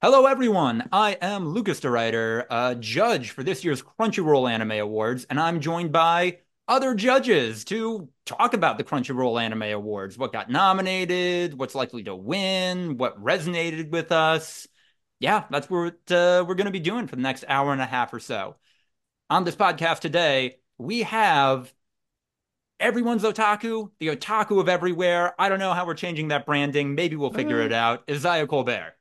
Hello, everyone. I am Lucas DeRuyter, a judge for this year's Crunchyroll Anime Awards, and I'm joined by other judges to talk about the Crunchyroll Anime Awards, what got nominated, what's likely to win, what resonated with us. Yeah, that's what uh, we're going to be doing for the next hour and a half or so. On this podcast today, we have everyone's otaku, the otaku of everywhere. I don't know how we're changing that branding. Maybe we'll figure it out. Isaiah Colbert.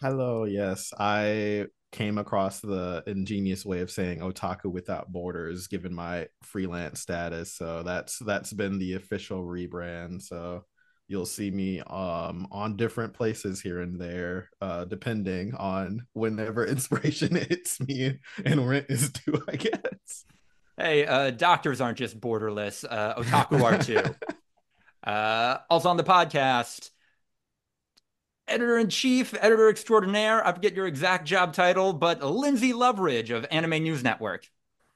Hello, yes. I came across the ingenious way of saying otaku without borders given my freelance status. So that's that's been the official rebrand. So you'll see me um on different places here and there uh depending on whenever inspiration hits me and rent is due, I guess. Hey, uh doctors aren't just borderless. Uh otaku are too. uh also on the podcast editor in chief, editor extraordinaire. I forget your exact job title, but Lynzee Loveridge of Anime News Network.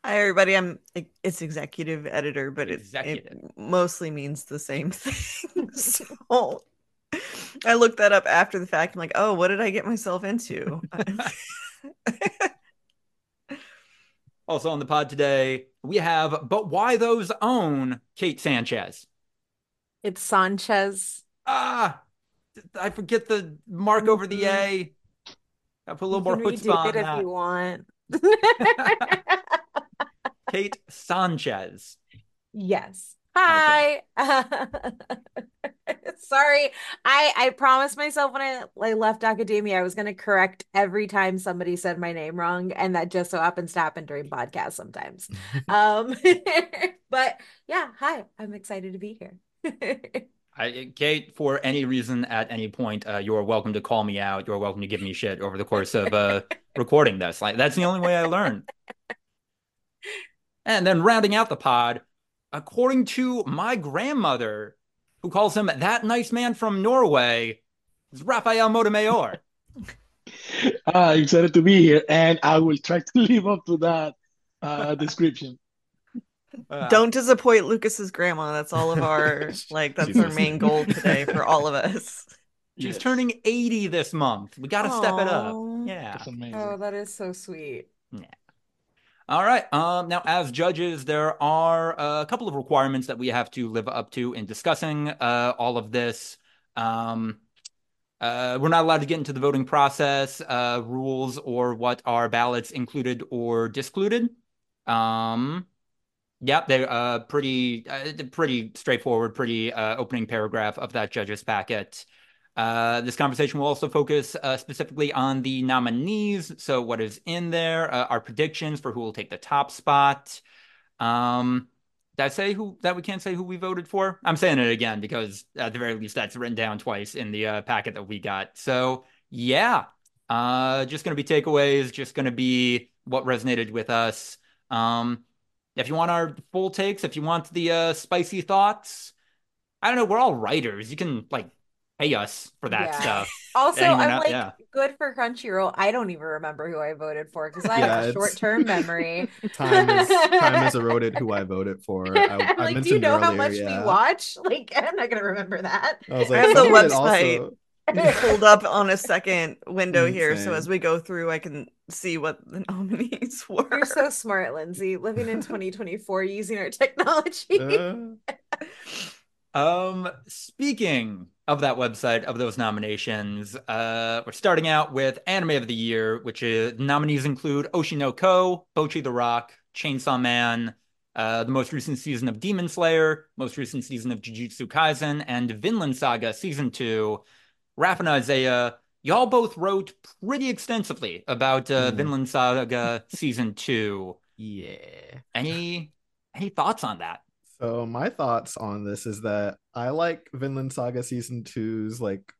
Hi, everybody. I'm it's executive editor, but it, it mostly means the same thing. so I looked that up after the fact. I'm like, oh, what did I get myself into? also on the pod today, we have, But Why Tho's own Kate Sánchez? It's Sánchez. Ah, I forget the mark over the mm-hmm. A. I put a little more chutzpah on it that. if you want. Kate Sánchez. Yes. Hi. Okay. Sorry. I I promised myself when I, I left academia I was going to correct every time somebody said my name wrong and that just so happens to happen during podcasts sometimes. um but yeah, hi. I'm excited to be here. I, Kate, for any reason at any point, uh, you're welcome to call me out. You're welcome to give me shit over the course of uh, recording this. Like that's the only way I learn. And then rounding out the pod, according to my grandmother, who calls him that nice man from Norway, is Rafael Motamayor. Uh, excited to be here, and I will try to live up to that uh, description. Uh, Don't disappoint Lucas's grandma. That's all of our like. That's our main goal today for all of us. She's yes. turning 80 this month. We got to step it up. Yeah. Oh, that is so sweet. Yeah. All right. Um, now, as judges, there are a couple of requirements that we have to live up to in discussing uh, all of this. Um, uh, we're not allowed to get into the voting process, uh, rules, or what are ballots included or discluded. Um, Yep, they're uh, pretty uh, pretty straightforward, pretty uh, opening paragraph of that judge's packet. Uh, this conversation will also focus uh, specifically on the nominees. So, what is in there? Uh, our predictions for who will take the top spot. Um, did I say who that we can't say who we voted for? I'm saying it again because at the very least that's written down twice in the uh, packet that we got. So, yeah, uh, just gonna be takeaways. Just gonna be what resonated with us. Um, if you want our full takes, if you want the uh, spicy thoughts, I don't know. We're all writers. You can like pay us for that yeah. stuff. Also, I'm not, like yeah. good for Crunchyroll. I don't even remember who I voted for because I yeah, have a short term memory. time is time has eroded who I voted for. I, like, I do you know earlier, how much we watch? Like, I'm not gonna remember that. I was like, I have the website. Also pulled up on a second window Insane. here so as we go through i can see what the nominees were you're so smart lynzee living in 2024 using our technology uh... um speaking of that website of those nominations uh we're starting out with anime of the year which is nominees include Oshi no Ko, no Ko Bocchi the Rock Chainsaw Man uh, the most recent season of Demon Slayer, most recent season of Jujutsu Kaisen, and Vinland Saga Season 2. Raph and Isaiah, y'all both wrote pretty extensively about uh, mm. Vinland Saga season two. Yeah. Any any thoughts on that? So my thoughts on this is that I like Vinland Saga season two's like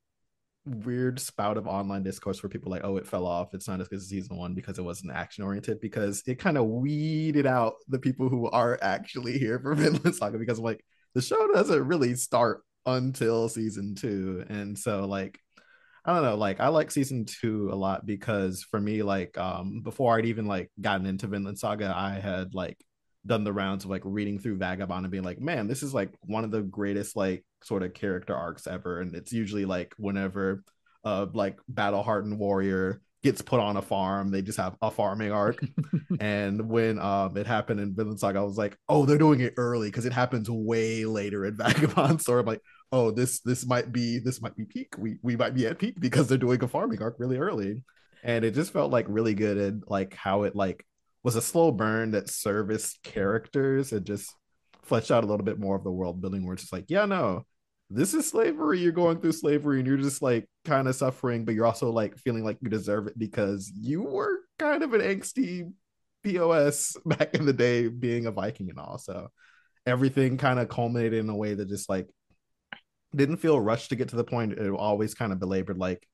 weird spout of online discourse where people like, oh, it fell off. It's not as good as season one because it wasn't action oriented because it kind of weeded out the people who are actually here for Vinland Saga because like the show doesn't really start until season two. And so like I don't know, like I like season two a lot because for me, like um before I'd even like gotten into Vinland Saga, I had like done the rounds of like reading through Vagabond and being like, man, this is like one of the greatest like sort of character arcs ever. And it's usually like whenever a like battle hardened warrior gets put on a farm. They just have a farming arc. and when um it happened in Vinland Saga, I was like, oh, they're doing it early because it happens way later in Vagabond So I'm like, oh, this this might be this might be peak. We we might be at peak because they're doing a farming arc really early. And it just felt like really good and like how it like was a slow burn that serviced characters and just fleshed out a little bit more of the world building where it's just like, yeah, no, this is slavery. You're going through slavery and you're just like kind of suffering, but you're also like feeling like you deserve it because you were kind of an angsty POS back in the day being a Viking and all. So everything kind of culminated in a way that just like didn't feel rushed to get to the point. It always kind of belabored like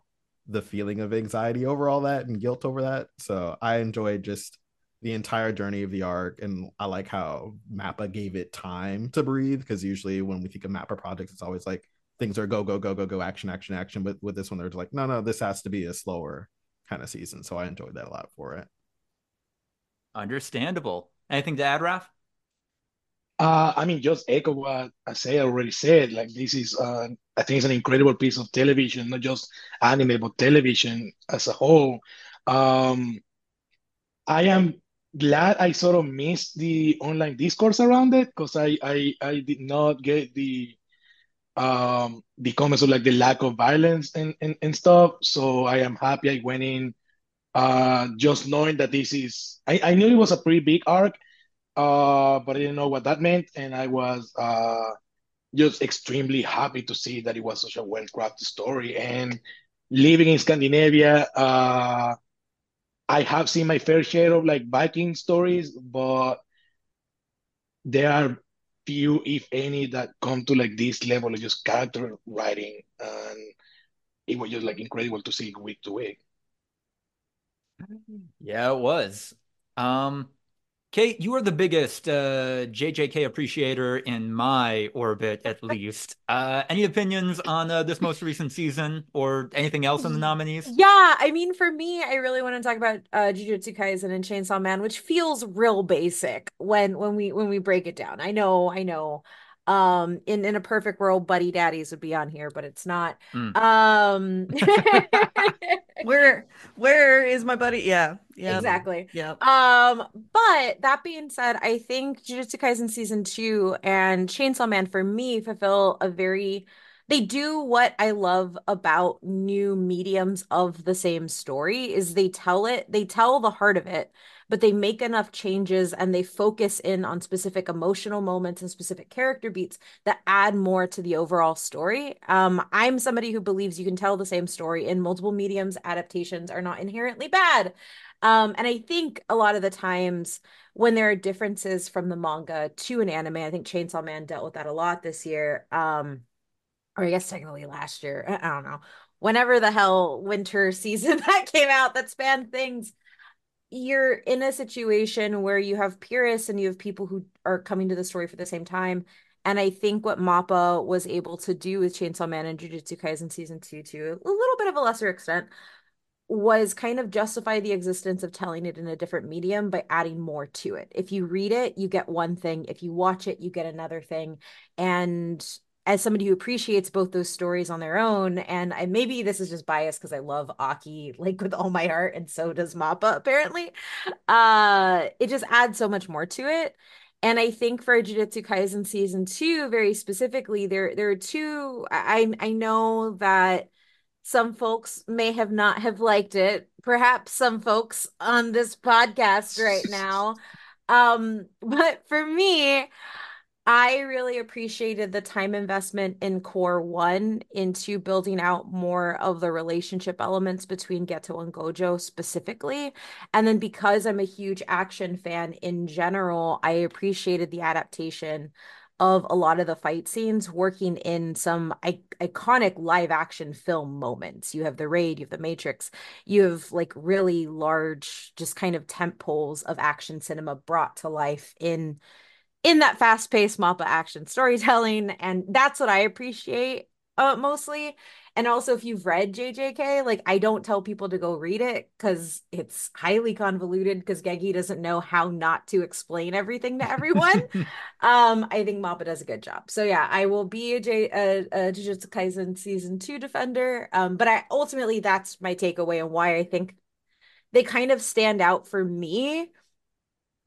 the feeling of anxiety over all that and guilt over that. So I enjoyed just the entire journey of the arc and i like how mappa gave it time to breathe because usually when we think of mappa projects it's always like things are go go go go go action action action. But with this one they're like no no this has to be a slower kind of season. So i enjoyed that a lot for it. Understandable. Anything to add raf uh, I mean, just echo what i Isaiah already said. Like, this is, uh, I think, it's an incredible piece of television, not just anime, but television as a whole. Um, I am glad I sort of missed the online discourse around it because I, I I did not get the um the comments of like the lack of violence and, and, and stuff. So I am happy I went in uh just knowing that this is I, I knew it was a pretty big arc, uh, but I didn't know what that meant, and I was uh just extremely happy to see that it was such a well-crafted story. And living in Scandinavia, uh I have seen my fair share of like Viking stories, but there are few, if any, that come to like this level of just character writing, and it was just like incredible to see week to week. Yeah, it was. Um, Kate, you are the biggest uh, JJK appreciator in my orbit, at least. Uh, any opinions on uh, this most recent season or anything else in the nominees? Yeah, I mean, for me, I really want to talk about uh, Jujutsu Kaisen and Chainsaw Man, which feels real basic when when we when we break it down. I know, I know um in in a perfect world buddy daddies would be on here but it's not. Mm. um where where is my buddy? Yeah yeah. Exactly. Yeah um but that being said i think jujutsu kaisen season two and chainsaw man for me fulfill a very they do what I love about new mediums of the same story is they tell it, they tell the heart of it, but they make enough changes and they focus in on specific emotional moments and specific character beats that add more to the overall story. Um, I'm somebody who believes you can tell the same story in multiple mediums. Adaptations are not inherently bad. Um, and I think a lot of the times when there are differences from the manga to an anime, I think Chainsaw Man dealt with that a lot this year. Um, or I guess technically last year. I don't know. Whenever the hell winter season that came out that spanned things, you're in a situation where you have purists and you have people who are coming to the story for the same time. And I think what Mappa was able to do with Chainsaw Man and Jujutsu Kaisen season two to a little bit of a lesser extent was kind of justify the existence of telling it in a different medium by adding more to it. If you read it, you get one thing. If you watch it, you get another thing. And as somebody who appreciates both those stories on their own, and I, maybe this is just biased because I love Aki like with all my heart, and so does Mappa apparently. Uh, it just adds so much more to it. And I think for Jujutsu Kaisen season two, very specifically, there there are two. I I know that some folks may have not have liked it. Perhaps some folks on this podcast right now. Um, but for me, I really appreciated the time investment in Cour One into building out more of the relationship elements between Geto and Gojo specifically. And then because I'm a huge action fan in general, I appreciated the adaptation of a lot of the fight scenes working in some I- iconic live action film moments. You have the raid, you have the Matrix, you have like really large, just kind of tent poles of action cinema brought to life in in that fast-paced Mappa action storytelling and that's what I appreciate uh, mostly. And also, if you've read JJK, like I don't tell people to go read it because it's highly convoluted because Gege doesn't know how not to explain everything to everyone. um, I think Mappa does a good job. So yeah, I will be a, J- a, a Jujutsu Kaisen season two defender. Um, but I ultimately that's my takeaway and why I think they kind of stand out for me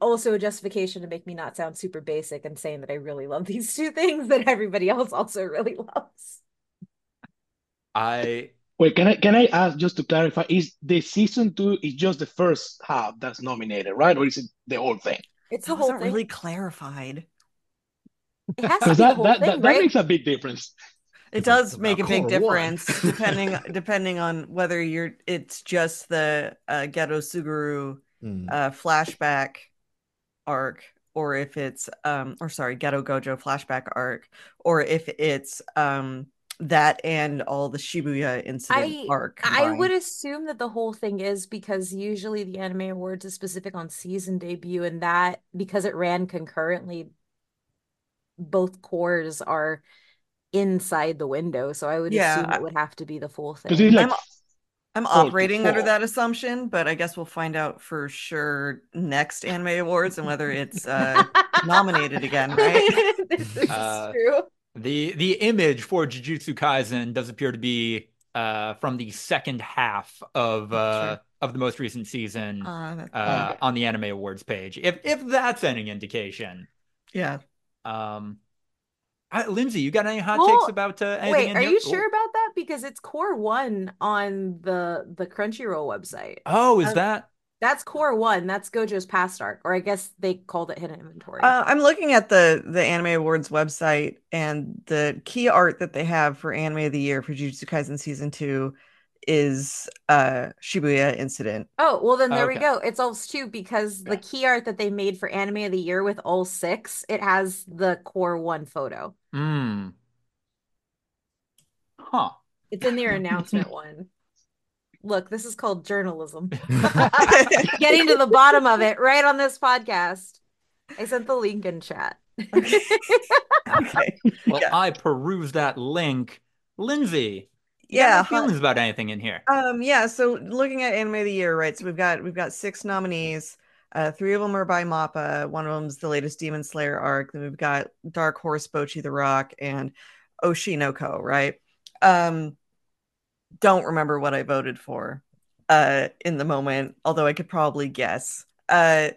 also a justification to make me not sound super basic and saying that I really love these two things that everybody else also really loves. I wait. Can I can I ask just to clarify? Is the season two is just the first half that's nominated, right, or is it the whole thing? It's the whole thing. Really clarified. It has to be that, the that, thing, that, right? that makes a big difference. It does make a big difference depending depending on whether you're it's just the uh, Geto Suguru mm. uh, flashback arc or if it's um or sorry Geto Gojo flashback arc or if it's um that and all the Shibuya incident I, arc. I would assume that the whole thing is because usually the anime awards is specific on season debut, and that because it ran concurrently, both cours are inside the window. So I would yeah, assume it would have to be the full thing. Like, I'm, I'm operating under that assumption, but I guess we'll find out for sure next anime awards and whether it's uh, nominated again, right? this is uh, true. The the image for Jujutsu Kaisen does appear to be uh, from the second half of uh, of the most recent season uh, uh on the Anime Awards page. If if that's any indication. Yeah. Um I, Lynzee, you got any hot well, takes about uh, anything? Wait, are you sure about that? Because it's Cour One on the the Crunchyroll website. Oh, is uh, that that's cour one. That's Gojo's past arc, or I guess they called it hidden inventory. Uh, I'm looking at the the Anime Awards website, and the key art that they have for Anime of the Year for Jujutsu Kaisen season two is uh Shibuya incident. Oh well, then there okay. we go. It's all two because the key art that they made for Anime of the Year with all six, it has the cour one photo. Hmm. Huh. It's in their announcement one look, this is called journalism. Getting to the bottom of it right on this podcast. I sent the link in chat. okay. okay. Well, yeah. I perused that link. Lynzee, yeah, feelings about anything in here? Um, yeah. So looking at anime of the year, right? So we've got we've got six nominees. Uh, three of them are by Mappa. One of them's the latest Demon Slayer arc. Then we've got Dark Horse, Bocchi the Rock, and Oshi no Ko, right? Um, don't remember what I voted for uh, in the moment, although I could probably guess. Uh,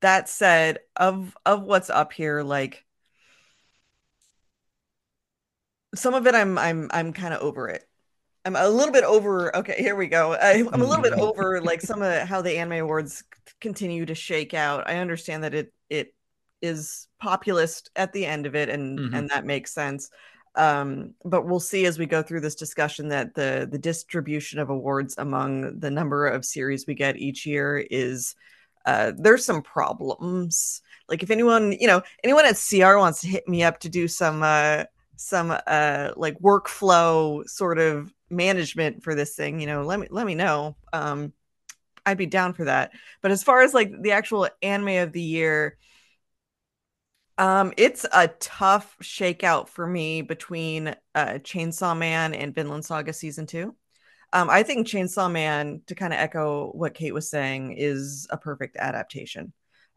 that said, of of what's up here, like some of it, I'm I'm I'm kind of over it. I'm a little bit over. Okay, here we go. I, am a little bit over like some of how the anime awards continue to shake out. I understand that it it is populist at the end of it, and mm-hmm. and that makes sense um, but we'll see as we go through this discussion that the the distribution of awards among the number of series we get each year is uh, there's some problems. Like if anyone, you know, anyone at CR wants to hit me up to do some uh, some uh, like workflow sort of management for this thing, you know, let me let me know. Um, I'd be down for that. But as far as like the actual anime of the year, um, it's a tough shakeout for me between uh, Chainsaw Man and Vinland Saga season two. Um, I think Chainsaw Man, to kind of echo what Kate was saying, is a perfect adaptation.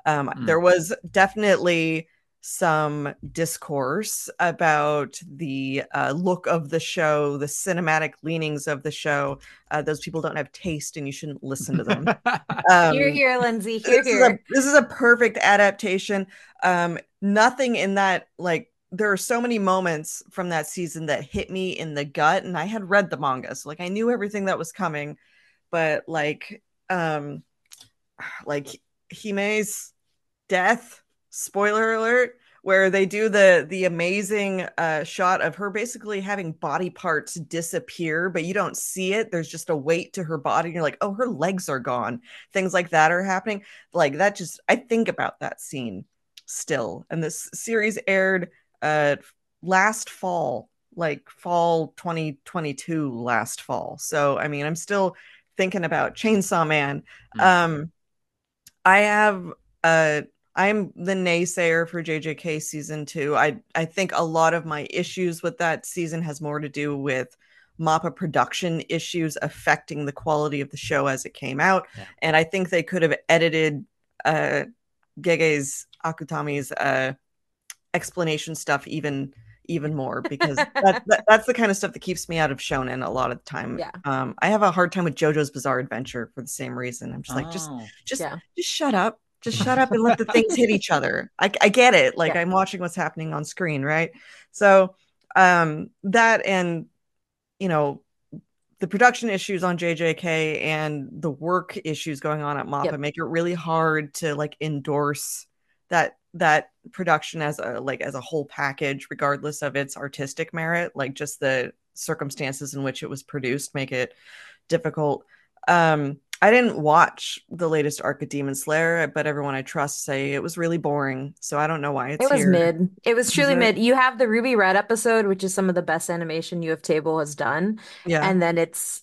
Um, mm. There was definitely some discourse about the uh, look of the show, the cinematic leanings of the show. Uh, those people don't have taste, and you shouldn't listen to them. Um, here, here, Lynzee. Here, this here. Is a, this is a perfect adaptation. Um, nothing in that like there are so many moments from that season that hit me in the gut, and I had read the manga, so like I knew everything that was coming, but like, um, like Hime's death spoiler alert where they do the the amazing uh, shot of her basically having body parts disappear but you don't see it. There's just a weight to her body and you're like oh her legs are gone. Things like that are happening. Like that just i think about that scene still and this series aired uh last fall like fall 2022 last fall so i mean i'm still thinking about chainsaw man mm. um i have uh I'm the naysayer for JJK season two. I I think a lot of my issues with that season has more to do with Mappa production issues affecting the quality of the show as it came out. Yeah. And I think they could have edited uh Gege's Akutami's uh explanation stuff even even more because that, that, that's the kind of stuff that keeps me out of shonen a lot of the time. Yeah. Um, I have a hard time with JoJo's Bizarre Adventure for the same reason. I'm just like, just, oh. just, yeah. just shut up, just shut up and let the things hit each other. I, I get it. Like yeah. I'm watching what's happening on screen, right? So, um, that and you know the production issues on JJK and the work issues going on at Mappa yep. make it really hard to like endorse that that production as a like as a whole package regardless of its artistic merit like just the circumstances in which it was produced make it difficult. Um i didn't watch the latest arc of demon slayer but everyone i trust say it was really boring so i don't know why it's it was here. mid. It was truly mid. You have the ruby red episode which is some of the best animation ufotable has done yeah. and then it's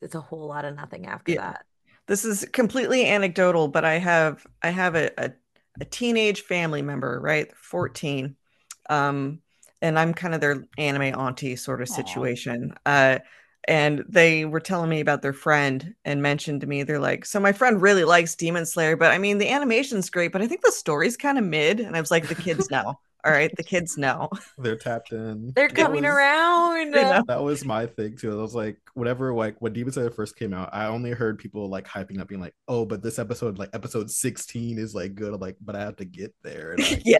it's a whole lot of nothing after yeah. that this is completely anecdotal but i have i have a, a a teenage family member, right? 14. Um, and I'm kind of their anime auntie sort of situation. Uh, and they were telling me about their friend and mentioned to me, they're like, So my friend really likes Demon Slayer, but I mean, the animation's great, but I think the story's kind of mid. And I was like, The kids know. All right, the kids know. They're tapped in. They're coming was, around. That was my thing too. I was like, whatever, like when Demon Slayer first came out, I only heard people like hyping up, being like, "Oh, but this episode, like episode sixteen, is like good." I'm like, but I have to get there. And, like, yeah.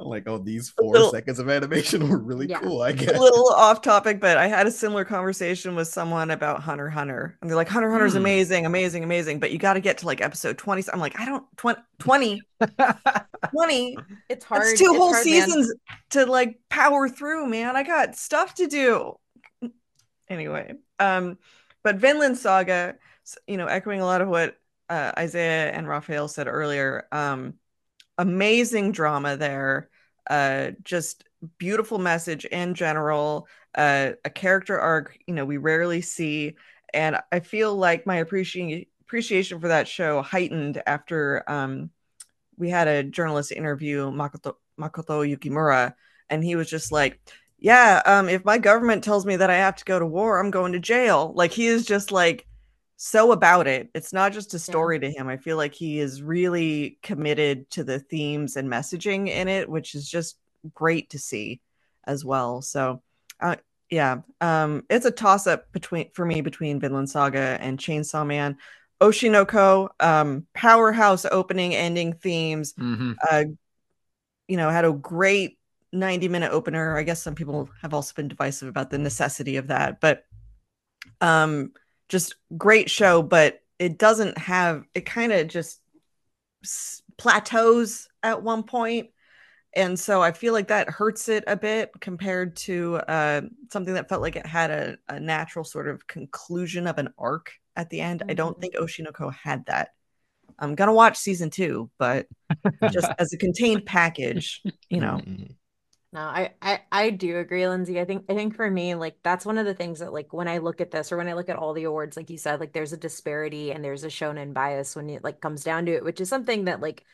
Like, like, oh, these four little, seconds of animation were really yeah. cool. I guess a little off topic, but I had a similar conversation with someone about Hunter Hunter, and they're like, Hunter Hunter's mm. amazing, amazing, amazing, but you got to get to like episode twenty. So I'm like, I don't 20, 20, 20. It's hard. It's two it's whole hard, seasons man. to like power through, man. I got stuff to do. Anyway, um, but Vinland Saga, you know, echoing a lot of what uh, Isaiah and Rafael said earlier. Um, amazing drama there. Uh, just beautiful message in general. Uh, a character arc, you know, we rarely see, and I feel like my appreciation appreciation for that show heightened after um, we had a journalist interview Makoto, Makoto Yukimura, and he was just like, "Yeah, um, if my government tells me that I have to go to war, I'm going to jail." Like he is just like so about it. It's not just a story yeah. to him. I feel like he is really committed to the themes and messaging in it, which is just great to see as well. So, uh, yeah, um, it's a toss up between for me between Vinland Saga and Chainsaw Man. Oshi no Ko, um, powerhouse opening ending themes. Mm-hmm. Uh, you know, had a great 90 minute opener. I guess some people have also been divisive about the necessity of that, but um just great show, but it doesn't have it kind of just plateaus at one point and so i feel like that hurts it a bit compared to uh, something that felt like it had a, a, natural sort of conclusion of an arc at the end mm-hmm. i don't mm-hmm. think Oshi no Ko had that i'm gonna watch season two but just as a contained package you know mm-hmm. No, I, I I do agree, Lynzee. I think I think for me, like that's one of the things that like when I look at this or when I look at all the awards, like you said, like there's a disparity and there's a shonen bias when it like comes down to it, which is something that like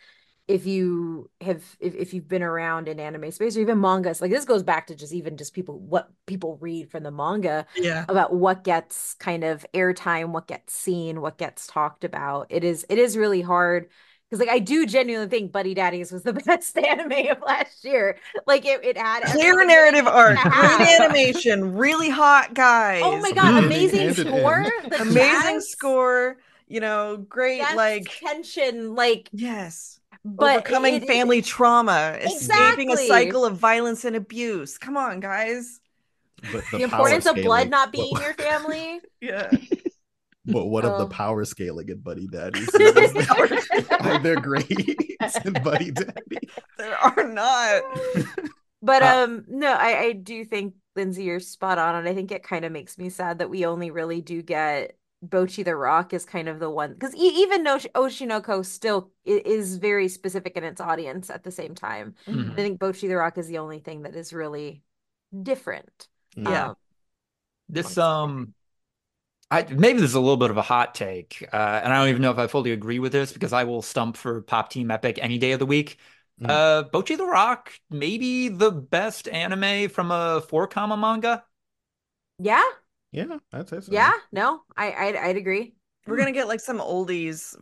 if you have if, if you've been around in anime space or even mangas, like this goes back to just even just people what people read from the manga yeah. about what gets kind of airtime, what gets seen, what gets talked about. It is it is really hard because like I do genuinely think Buddy Daddies was the best anime of last year. Like it, it had clear narrative arc, great animation, really hot guys. Oh my god, amazing score, amazing score. You know, great like tension, like yes. But overcoming it, it, family it, trauma, exactly. escaping a cycle of violence and abuse. Come on, guys. the, the importance of blood not being your family. yeah. But what oh. of the oh. power scaling in Buddy Daddies? Are there grades in Buddy Daddy? There are not. But uh, um, no, I I do think Lynzee, you're spot on, and I think it kind of makes me sad that we only really do get Bocchi the Rock is kind of the one because e- even though Oshi no Ko still is very specific in its audience at the same time, mm-hmm. I think Bocchi the Rock is the only thing that is really different. Yeah. Um, this um I maybe this is a little bit of a hot take, uh, and I don't even know if I fully agree with this because I will stump for Pop Team Epic any day of the week. Mm. Uh, Bocchi the Rock, maybe the best anime from a four koma manga. Yeah. Yeah, I'd say so. Yeah, no, I I'd, I'd agree. We're gonna get like some oldies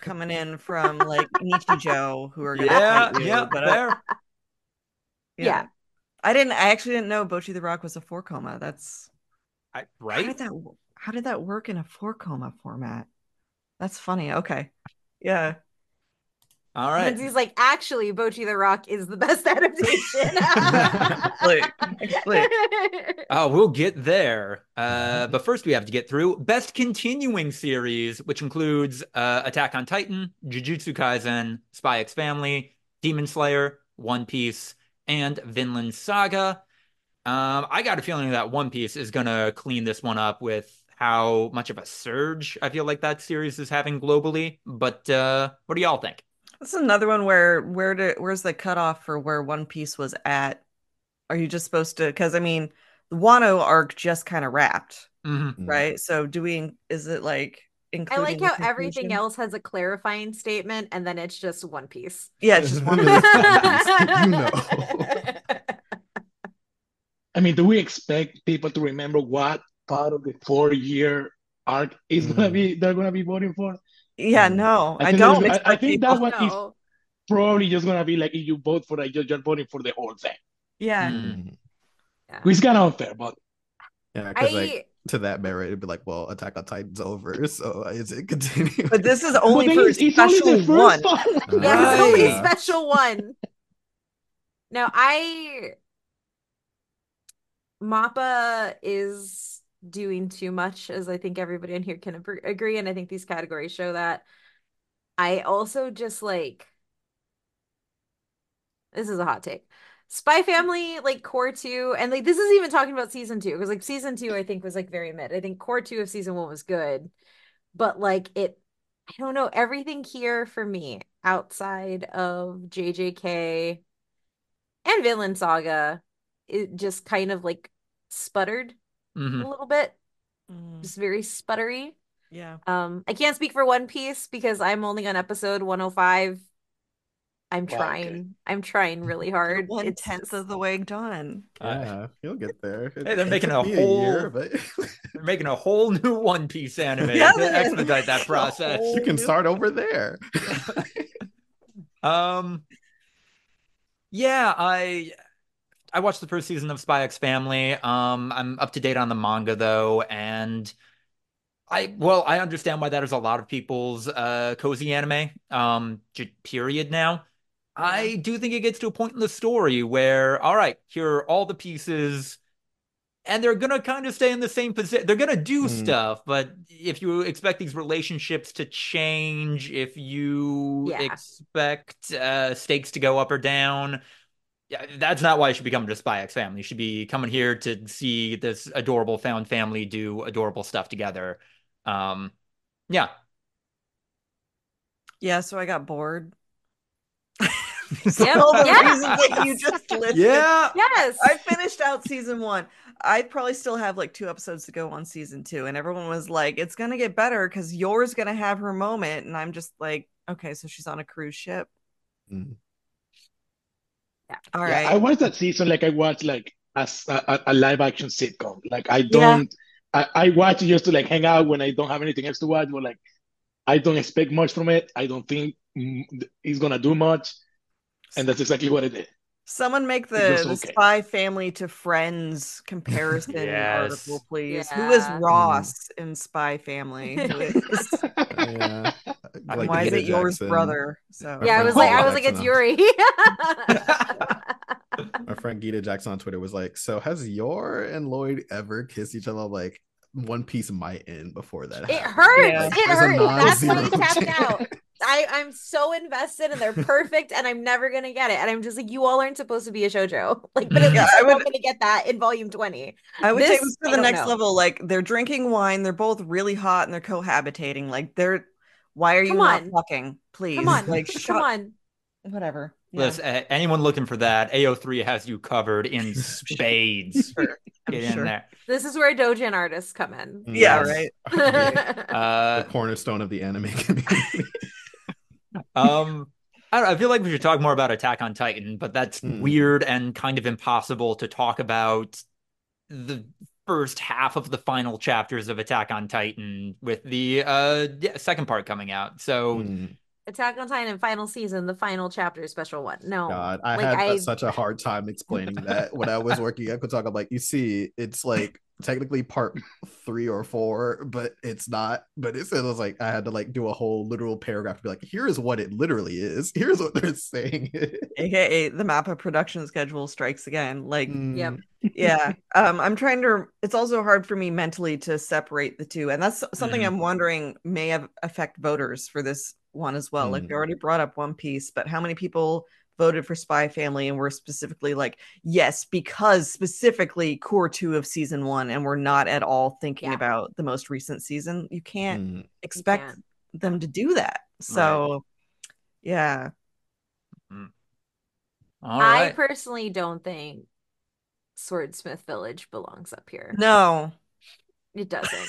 coming in from like Nichijou who are gonna yeah yeah but uh, yeah. yeah. I didn't. I actually didn't know Bocchi the Rock was a four koma. That's I, right. How did that? How did that work in a four koma format? That's funny. Okay. Yeah. All right. And he's like, actually, Bocchi the Rock is the best adaptation. oh, we'll get there. Uh, but first, we have to get through best continuing series, which includes uh, Attack on Titan, Jujutsu Kaisen, Spy X Family, Demon Slayer, One Piece, and Vinland Saga. Um, I got a feeling that One Piece is going to clean this one up with how much of a surge I feel like that series is having globally. But uh, what do y'all think? This is another one where where do, where's the cutoff for where One Piece was at? Are you just supposed to? Because I mean, the Wano arc just kind of wrapped, mm-hmm. right? So do we? Is it like I like how everything else has a clarifying statement, and then it's just One Piece. Yeah, it's just One Piece. you know. I mean, do we expect people to remember what part of the four-year arc is mm. gonna be they're gonna be voting for? Yeah, mm. no, I, I don't. I, I, think that one is probably just gonna be like if you vote for that, you're, you're voting for the whole thing. Yeah. Mm. yeah. Which is kind of unfair, but yeah, because like to that merit, it'd be like, well, Attack on Titan's over, so is it continuing? But this is only for a special one. yeah, it's only a special one. Now I Mappa is doing too much, as I think everybody in here can agree, and I think these categories show that. I also just like this is a hot take. Spy Family, like cour two, and like this is even talking about season two because like season two, I think was like very mid. I think cour two of season one was good, but like it, I don't know, everything here for me outside of JJK and Vinland Saga, it just kind of like sputtered mm-hmm. a little bit, mm. just very sputtery. Yeah. Um, I can't speak for One Piece because I'm only on episode 105 I'm trying. Okay. I'm trying really hard. One tenth of the way done. Yeah, you'll get there. It, hey, they're making a whole. A year, but... they're making a whole new One Piece anime yeah, to expedite that process. You can start over there. um. Yeah, I I watched the first season of Spy X Family. Um, I'm up to date on the manga though, and I well, I understand why that is a lot of people's uh cozy anime. Um, period now. I do think it gets to a point in the story where, all right, here are all the pieces, and they're gonna kind of stay in the same position. They're gonna do mm. stuff, but if you expect these relationships to change, if you yeah. expect uh, stakes to go up or down, yeah, that's not why you should be coming to Spy X Family. You should be coming here to see this adorable found family do adorable stuff together. Um, yeah. Yeah, so I got bored yeah. all the yeah. reasons that you just listed. Yeah. Yes. I finished out season one. I probably still have like two episodes to go on season two, and everyone was like, "It's gonna get better because Yor's gonna have her moment," and I'm just like, "Okay, so she's on a cruise ship." Mm. Yeah. All right. Yeah, I watched that season like I watched like as a, a, live action sitcom. Like I don't. Yeah. I, I watch it just to like hang out when I don't have anything else to watch. But like, I don't expect much from it. I don't think he's gonna do much and that's exactly what it did. Someone make the, okay. spy family to friends comparison yes. article, please. Yeah. Who is Ross mm. in Spy Family? yeah. Like Why is it Yor's, brother? So yeah, I was like, I was like, it's Yuri. My friend Gita Jackson on Twitter was like, "So has Yor and Loid ever kissed each other?" Like One Piece might end before that. It hurts. Yeah. It hurts. That's why he tapped out. I I'm so invested and they're perfect and I'm never gonna get it and I'm just like you all aren't supposed to be a shojo like but yeah, I would, gonna get that in volume 20 I would this, take this to the next know. level like they're drinking wine they're both really hot and they're cohabitating like they're why are you Come not on. fucking please Come on like shut, Come on whatever Yeah. Listen, anyone looking for that, AO3 has you covered in spades. sure. Get in sure. there. This is where Doujin artists come in. Yeah, right. uh, the cornerstone of the anime community. Um, I, I, feel like we should talk more about Attack on Titan, but that's mm. weird and kind of impossible to talk about the first half of the final chapters of Attack on Titan with the uh yeah, second part coming out. So mm. Attack on Titan final season, the final chapter, special one. No, God, I like, had I... such a hard time explaining that when I was working at Kotaku. I'm like, you see, it's like technically part three or four, but it's not. But it was like I had to like do a whole literal paragraph to be like, here is what it literally is. Here's what they're saying. AKA the Mappa production schedule strikes again. Like, mm. yep. yeah. Um, I'm trying to. It's also hard for me mentally to separate the two, and that's something mm. I'm wondering may have affect voters for this one as well. Mm. Like we already brought up One Piece, but how many people voted for Spy Family and we're specifically like, yes, because specifically cour two of season one, and we're not at all thinking yeah. about the most recent season. You can't mm. expect you can. them to do that. So, right. yeah. Mm. I personally don't think Swordsmith Village belongs up here. No, it doesn't.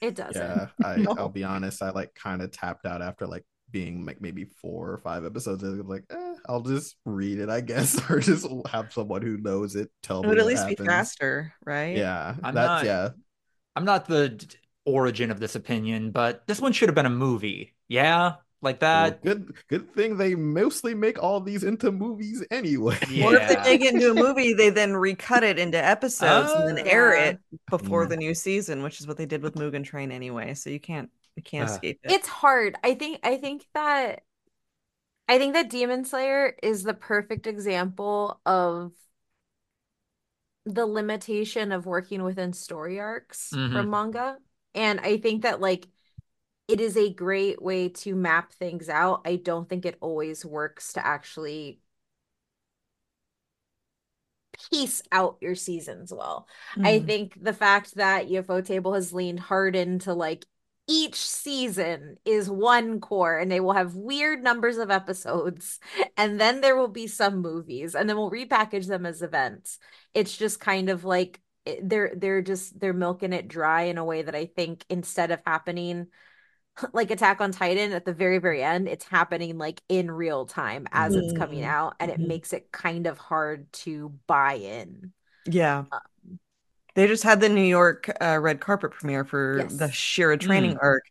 it doesn't. Yeah, I, no. I'll be honest. I like kind of tapped out after like being like maybe four or five episodes in, like eh, I'll just read it, I guess, or just have someone who knows it tell it me. It would at least happens. be faster, right? Yeah, I'm that's not, yeah. I'm not the origin of this opinion, but this one should have been a movie. Yeah, like that. Well, good, good thing they mostly make all these into movies anyway. Yeah. What if they make it into a movie? They then recut it into episodes uh, and then air it before yeah. the new season, which is what they did with Mugen Train anyway. So you can't we can't uh, escape it. It's hard. I think I think that I think that Demon Slayer is the perfect example of the limitation of working within story arcs mm-hmm. from manga. And I think that like it is a great way to map things out. I don't think it always works to actually piece out your seasons well. Mm. I think the fact that ufotable has leaned hard into like each season is one cour and they will have weird numbers of episodes and then there will be some movies and then we'll repackage them as events it's just kind of like eh, they're they're just they're milking it dry in a way that i think instead of happening like attack on titan at the very very end it's happening like in real time as mm-hmm. it's coming mm-hmm. out and it mm-hmm. makes it kind of hard to buy in yeah um, they just had the New York uh, red carpet premiere for yes. the Hashira training mm. arc.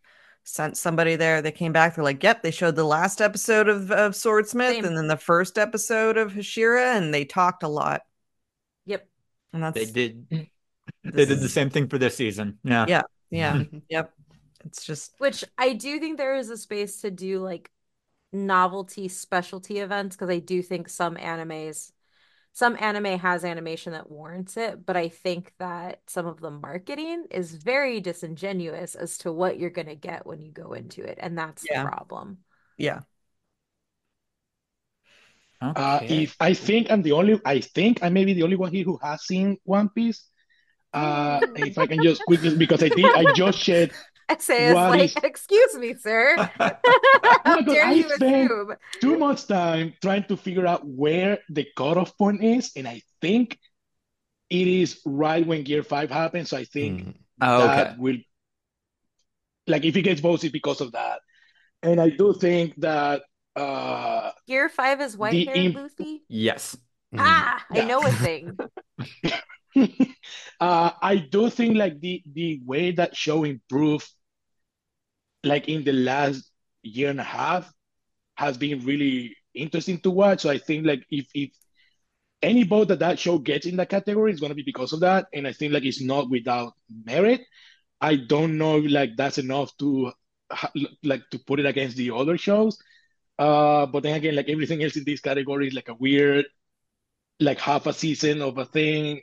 Sent somebody there. They came back. They're like, "Yep." They showed the last episode of, of Swordsmith Same. and then the first episode of Hashira, and they talked a lot. Yep. And that's they did. They did the same thing for this season. Yeah. Yeah. Yeah. yep. It's just which I do think there is a space to do like novelty specialty events because I do think some animes some anime has animation that warrants it, but I think that some of the marketing is very disingenuous as to what you're going to get when you go into it, and that's yeah. the problem. Yeah. Uh, okay. Uh, if I think I'm the only, I think I may be the only one here who has seen One Piece. Uh, if I can just quickly, because I think I just shared essay is like, is... excuse me, sir. How dare you assume? Too much time trying to figure out where the cutoff point is, and I think it is right when Gear Five happens. So I think mm. oh, that okay. will, like, if it gets votes, it's because of that. And I do think that uh Gear Five is white hair imp- Luffy. Yes. Ah, yeah. I know a thing. uh, I do think like the the way that show improved, like in the last year and a half, has been really interesting to watch. So I think like if if any vote that that show gets in that category is going to be because of that, and I think like it's not without merit. I don't know like that's enough to like to put it against the other shows. Uh, but then again, like everything else in this category is like a weird, like half a season of a thing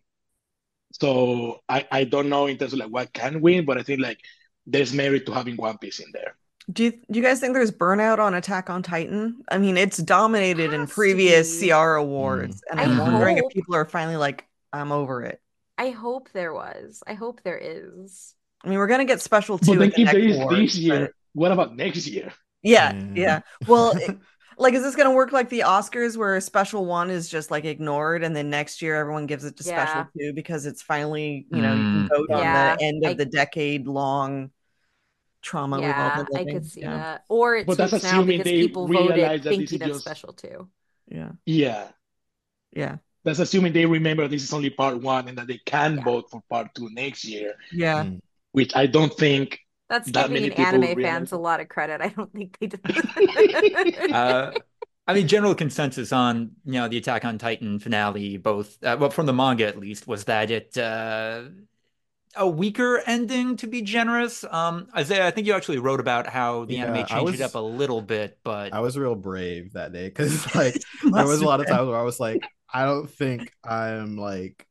so I, I don't know in terms of like what can win, but I think like there's merit to having One Piece in there. Do you, do you guys think there's burnout on Attack on Titan? I mean, it's dominated in previous CR awards, mm. and I'm I wondering hope, if people are finally like, I'm over it. I hope there was. I hope there is. I mean, we're gonna get special too. But then if the there is this year, but... what about next year? Yeah, mm. yeah. Well, it, like is this going to work like the oscars where a special one is just like ignored and then next year everyone gives it to Yeah. special two because it's finally you know you Mm. can vote on the end of I- the decade long trauma we've all Yeah, been I could see yeah. that. Or it's But that's swoops now assuming because they people realize voted that this thinking of just- special two. yeah Yeah. yeah That's assuming they remember this is only part one and that they can Yeah. vote for part two next year, yeah Mm. which I don't think. That's That giving many an anime realize fans a lot of credit. I don't think they did. Uh, I mean, general consensus on you know the Attack on Titan finale, both uh, well from the manga at least, was that it uh, a weaker ending to be generous. Um, Isaiah, I think you actually wrote about how the Yeah, anime I changed it up a little bit, but I was real brave that day because like there was a lot of times where I was like, I don't think I'm like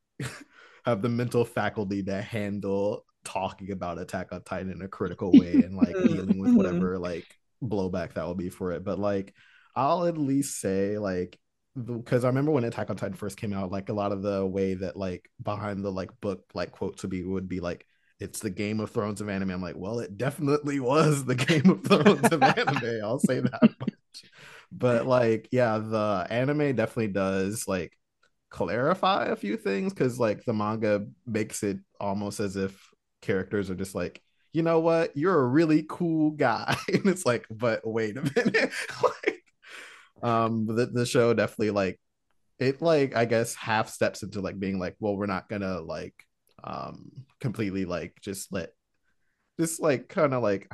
have the mental faculty to handle talking about Attack on Titan in a critical way and like dealing with Mhm. whatever like blowback that will be for it. But like I'll at least say like because I remember when Attack on Titan first came out, like a lot of the way that like behind the like book like quotes would be would be like it's the Game of Thrones of anime. I'm like, well, it definitely was the Game of Thrones of anime. I'll say that much. But like, yeah, the anime definitely does like clarify a few things because like the manga makes it almost as if characters are just like, you know what, you're a really cool guy, and it's like, but wait a minute, like, um, the the show definitely like it like I guess half steps into like being like, well, we're not gonna like um completely like just let just like kind of like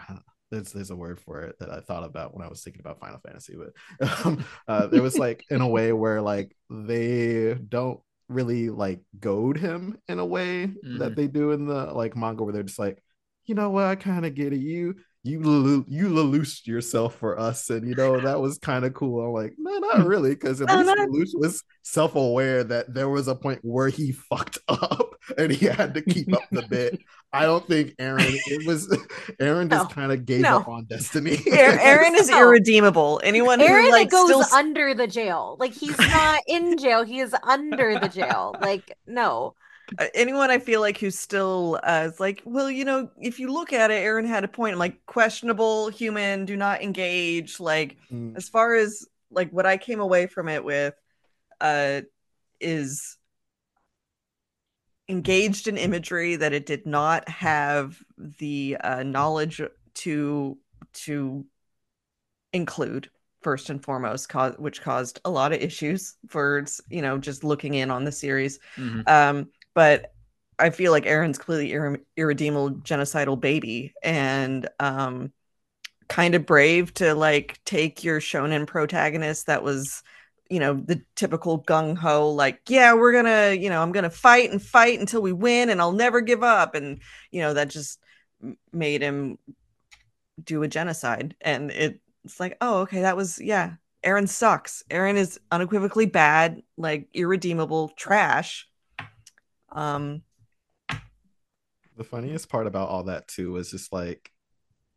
there's there's a word for it that I thought about when I was thinking about Final Fantasy, but um, uh, it was like in a way where like they don't really like goad him in a way Mhm. that they do in the like manga where they're just like, you know what, I kind of get it. You you lu- you Lelouch yourself for us, and you know that was kind of cool. I'm like, no, not really, because at No, least not- Lelouch was self aware that there was a point where he fucked up and he had to keep up the bit. I don't think Eren. It was Eren just No. kind of gave No. up on Destiny. Eren, Eren is No. irredeemable. Anyone Eren who like goes still under the jail. Like he's not in jail. He is under the jail. Like no. Uh, anyone I feel like who's still uh is like, well, you know, if you look at it, Eren had a point. I'm like, questionable human, do not engage. Like, Mm, as far as like what I came away from it with, uh, is engaged in imagery that it did not have the uh, knowledge to to include first and foremost, cause, which caused a lot of issues for you know just looking in on the series. Mhm. Um, but I feel like Eren's irre- irredeemable genocidal baby and um kind of brave to like take your shonen protagonist that was you know the typical gung ho like yeah we're gonna you know I'm gonna fight and fight until we win and I'll never give up and you know that just made him do a genocide and it, it's like oh okay that was yeah Eren sucks. Eren is unequivocally bad like irredeemable trash um the funniest part about all that too was just like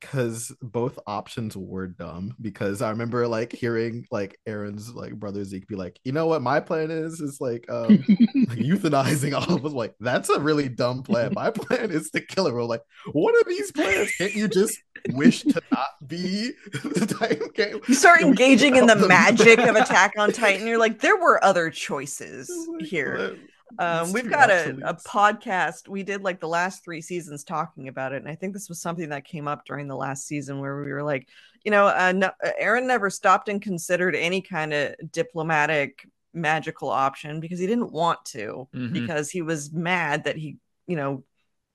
because both options were dumb because i remember like hearing like eren's like brother zeke be like you know what my plan is? Is like um like, euthanizing all of us. Like that's a really dumb plan. My plan is to kill her like what are these plans? Can't you just wish to not be the titan game you start Can engaging in the them? magic of attack on titan. You're like there were other choices Like, here. That- um we've got a, a podcast we did like the last three seasons talking about it and i think this was something that came up during the last season where we were like you know uh, no, eren never stopped and considered any kind of diplomatic magical option because he didn't want to Mhm. because he was mad that he you know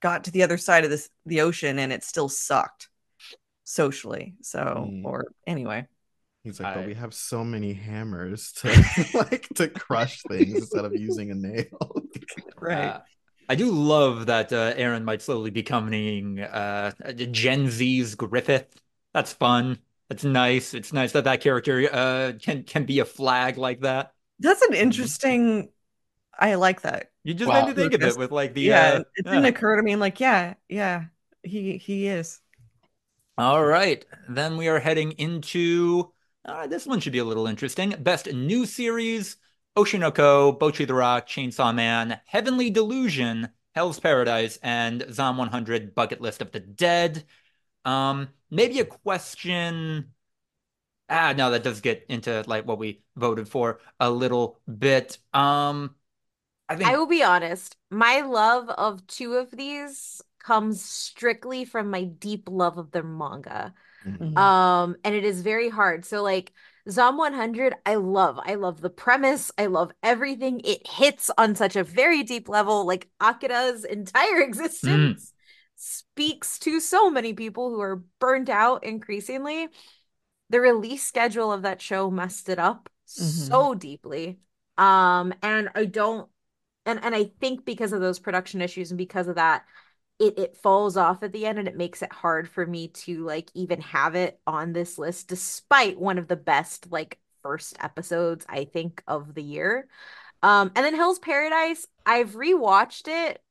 got to the other side of this the ocean and it still sucked socially so Mm. or anyway He's like, I- but we have so many hammers to like to crush things instead of using a nail. right Uh, I do love that uh, Eren might slowly becoming uh, Gen Z's Griffith. That's fun. That's nice. It's nice that that character uh, can can be a flag like that. that's an interesting i like that You just Wow. made me think of it with like the yeah, uh, it didn't yeah. occur to me. I'm like, yeah, yeah, he he is. All right, then we are heading into uh, this one should be a little interesting. Best new series: Oshi no Ko, Bocchi the Rock, Chainsaw Man, Heavenly Delusion, Hell's Paradise, and Zom 100 Bucket List of the Dead. Um, maybe a question ah no that does get into like what we voted for a little bit um I think I will be honest my love of two of these comes strictly from my deep love of their manga mm-hmm. um and it is very hard so like Zom 100 I love I love the premise I love everything it hits on such a very deep level like Akira's entire existence mm. speaks to so many people who are burnt out increasingly the release schedule of that show messed it up mm-hmm. so deeply. Um, and I don't, and and I think because of those production issues and because of that, it it falls off at the end and it makes it hard for me to like even have it on this list, despite one of the best like first episodes I think of the year. Um, and then Hell's Paradise, I've rewatched it.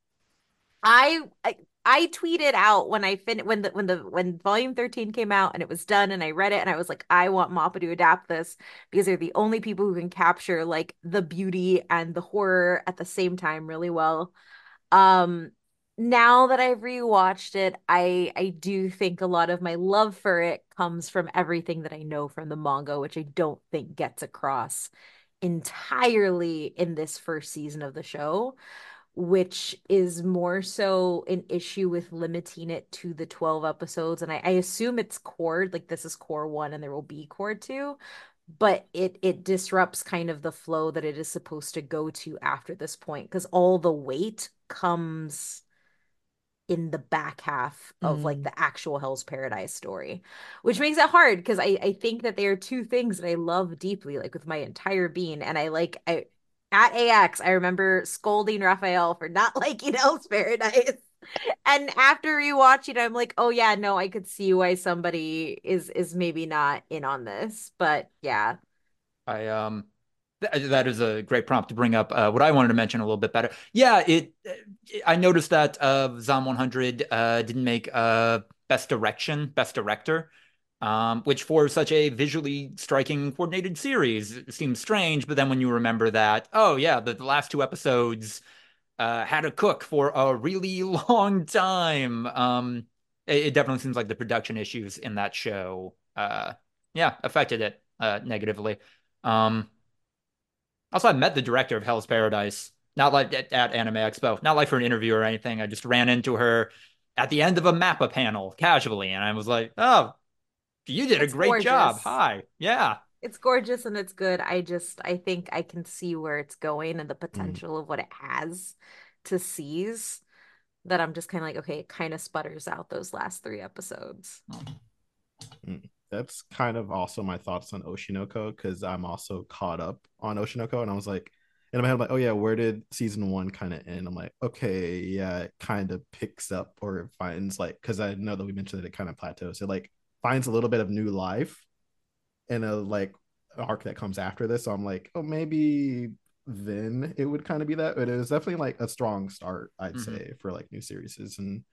I, I I tweeted out when I fin when the when the when volume 13 came out and it was done and I read it and I was like, I want Mappa to adapt this because they're the only people who can capture like the beauty and the horror at the same time really well. Um now that I've rewatched it, I I do think a lot of my love for it comes from everything that I know from the manga, which I don't think gets across entirely in this first season of the show which is more so an issue with limiting it to the 12 episodes. And I, I assume it's cour, like this is cour one and there will be cour two, but it it disrupts kind of the flow that it is supposed to go to after this point because all the weight comes in the back half of mm. like the actual Hell's Paradise story, which makes it hard because I, I think that they are two things that I love deeply, like with my entire being. And I like I at AX, I remember scolding Rafael for not liking Hell's Paradise. And after rewatching, I'm like, oh yeah, no, I could see why somebody is is maybe not in on this. But yeah. I um th- that is a great prompt to bring up uh, what I wanted to mention a little bit better. Yeah, it I noticed that uh Zom 100 uh didn't make uh best direction, best director um, which for such a visually striking coordinated series seems strange. But then when you remember that, oh yeah, the, the last two episodes uh, had a cook for a really long time. Um, it, it, definitely seems like the production issues in that show, uh, yeah, affected it uh, negatively. Um, also, I met the director of Hell's Paradise, not like at, at Anime Expo, not like for an interview or anything. I just ran into her at the end of a Mappa panel casually, and I was like, oh you did it's a great gorgeous. job. Hi. Yeah. It's gorgeous and it's good. I just I think I can see where it's going and the mm. potential mm. of what it has to seize. That I'm just kind of like, okay, it kind of sputters out those last three episodes. Mm. That's kind of also my thoughts on Oshi no Ko because I'm also caught up on Oshi no Ko and I was like, in my head, I'm like, oh yeah, where did season one kind of end? I'm like, okay, yeah, it kind of picks up or finds like because I know that we mentioned that it kind of plateaus. It like finds a little bit of new life in a like arc that comes after this. So I'm like, oh, maybe then it would kind of be that. But it was definitely like a strong start, I'd mm-hmm. say, for like new series. And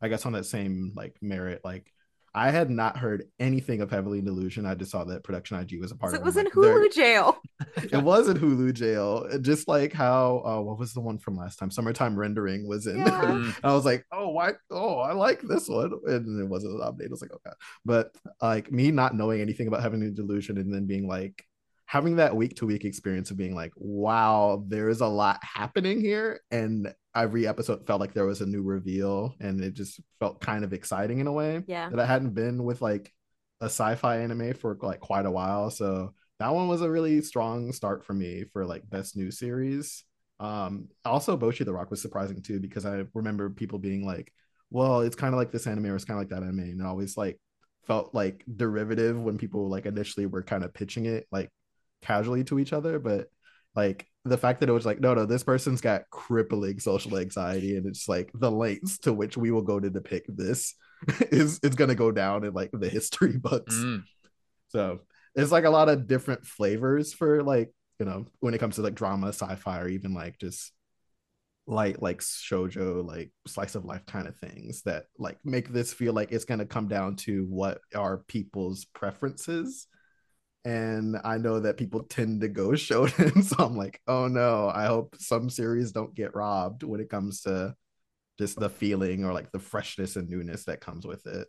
I guess on that same like merit, like I had not heard anything of Heavenly Delusion. I just saw that Production IG was a part so of it. was in like, Hulu jail. it was in Hulu jail. Just like how uh, what was the one from last time? Summertime Rendering was in. Yeah. Mm. I was like, oh, why? Oh, I like this one. And it wasn't an update. I was like, okay. But like me not knowing anything about Heavenly Delusion and then being like, having that week to week experience of being like, wow, there is a lot happening here. And every episode felt like there was a new reveal and it just felt kind of exciting in a way. Yeah. That I hadn't been with like a sci-fi anime for like quite a while. So that one was a really strong start for me for like best new series. Um also Bocchi the Rock was surprising too because I remember people being like, well, it's kind of like this anime or it's kind of like that anime. And it always like felt like derivative when people like initially were kind of pitching it like casually to each other, but like the fact that it was like no no this person's got crippling social anxiety and it's like the lengths to which we will go to depict this is it's going to go down in like the history books mm. so it's like a lot of different flavors for like you know when it comes to like drama sci-fi or even like just light like shojo like slice of life kind of things that like make this feel like it's going to come down to what are people's preferences and I know that people tend to go shonen, so I'm like, oh no, I hope some series don't get robbed when it comes to just the feeling or like the freshness and newness that comes with it.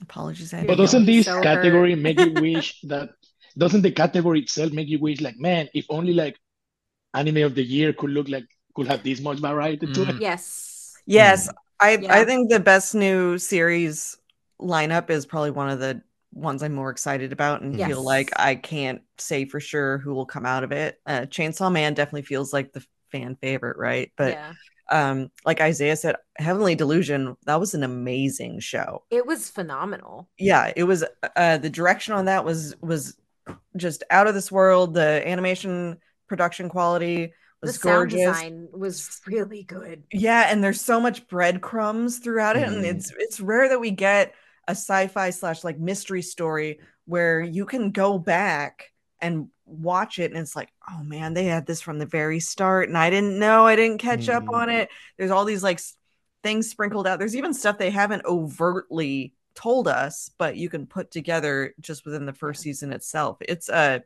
Apologies. but doesn't this so category make you wish that doesn't the category itself make you wish like man if only like anime of the year could look like could have this much variety to it mm. yes yes mm. i yeah. i think the best new series lineup is probably one of the ones i'm more excited about and yes. feel like i can't say for sure who will come out of it. Uh, chainsaw man definitely feels like the fan favorite right? But yeah. um like isaiah said heavenly delusion that was an amazing show. It was phenomenal. Yeah it was uh the direction on that was was just out of this world. The animation production quality was the gorgeous. sound design was really good. Yeah and there's so much breadcrumbs throughout it mm. and it's it's rare that we get a sci-fi slash like mystery story where you can go back and watch it and it's like oh man they had this from the very start and i didn't know i didn't catch mm. up on it. There's all these like things sprinkled out. There's even stuff they haven't overtly told us but you can put together just within the first season itself. It's a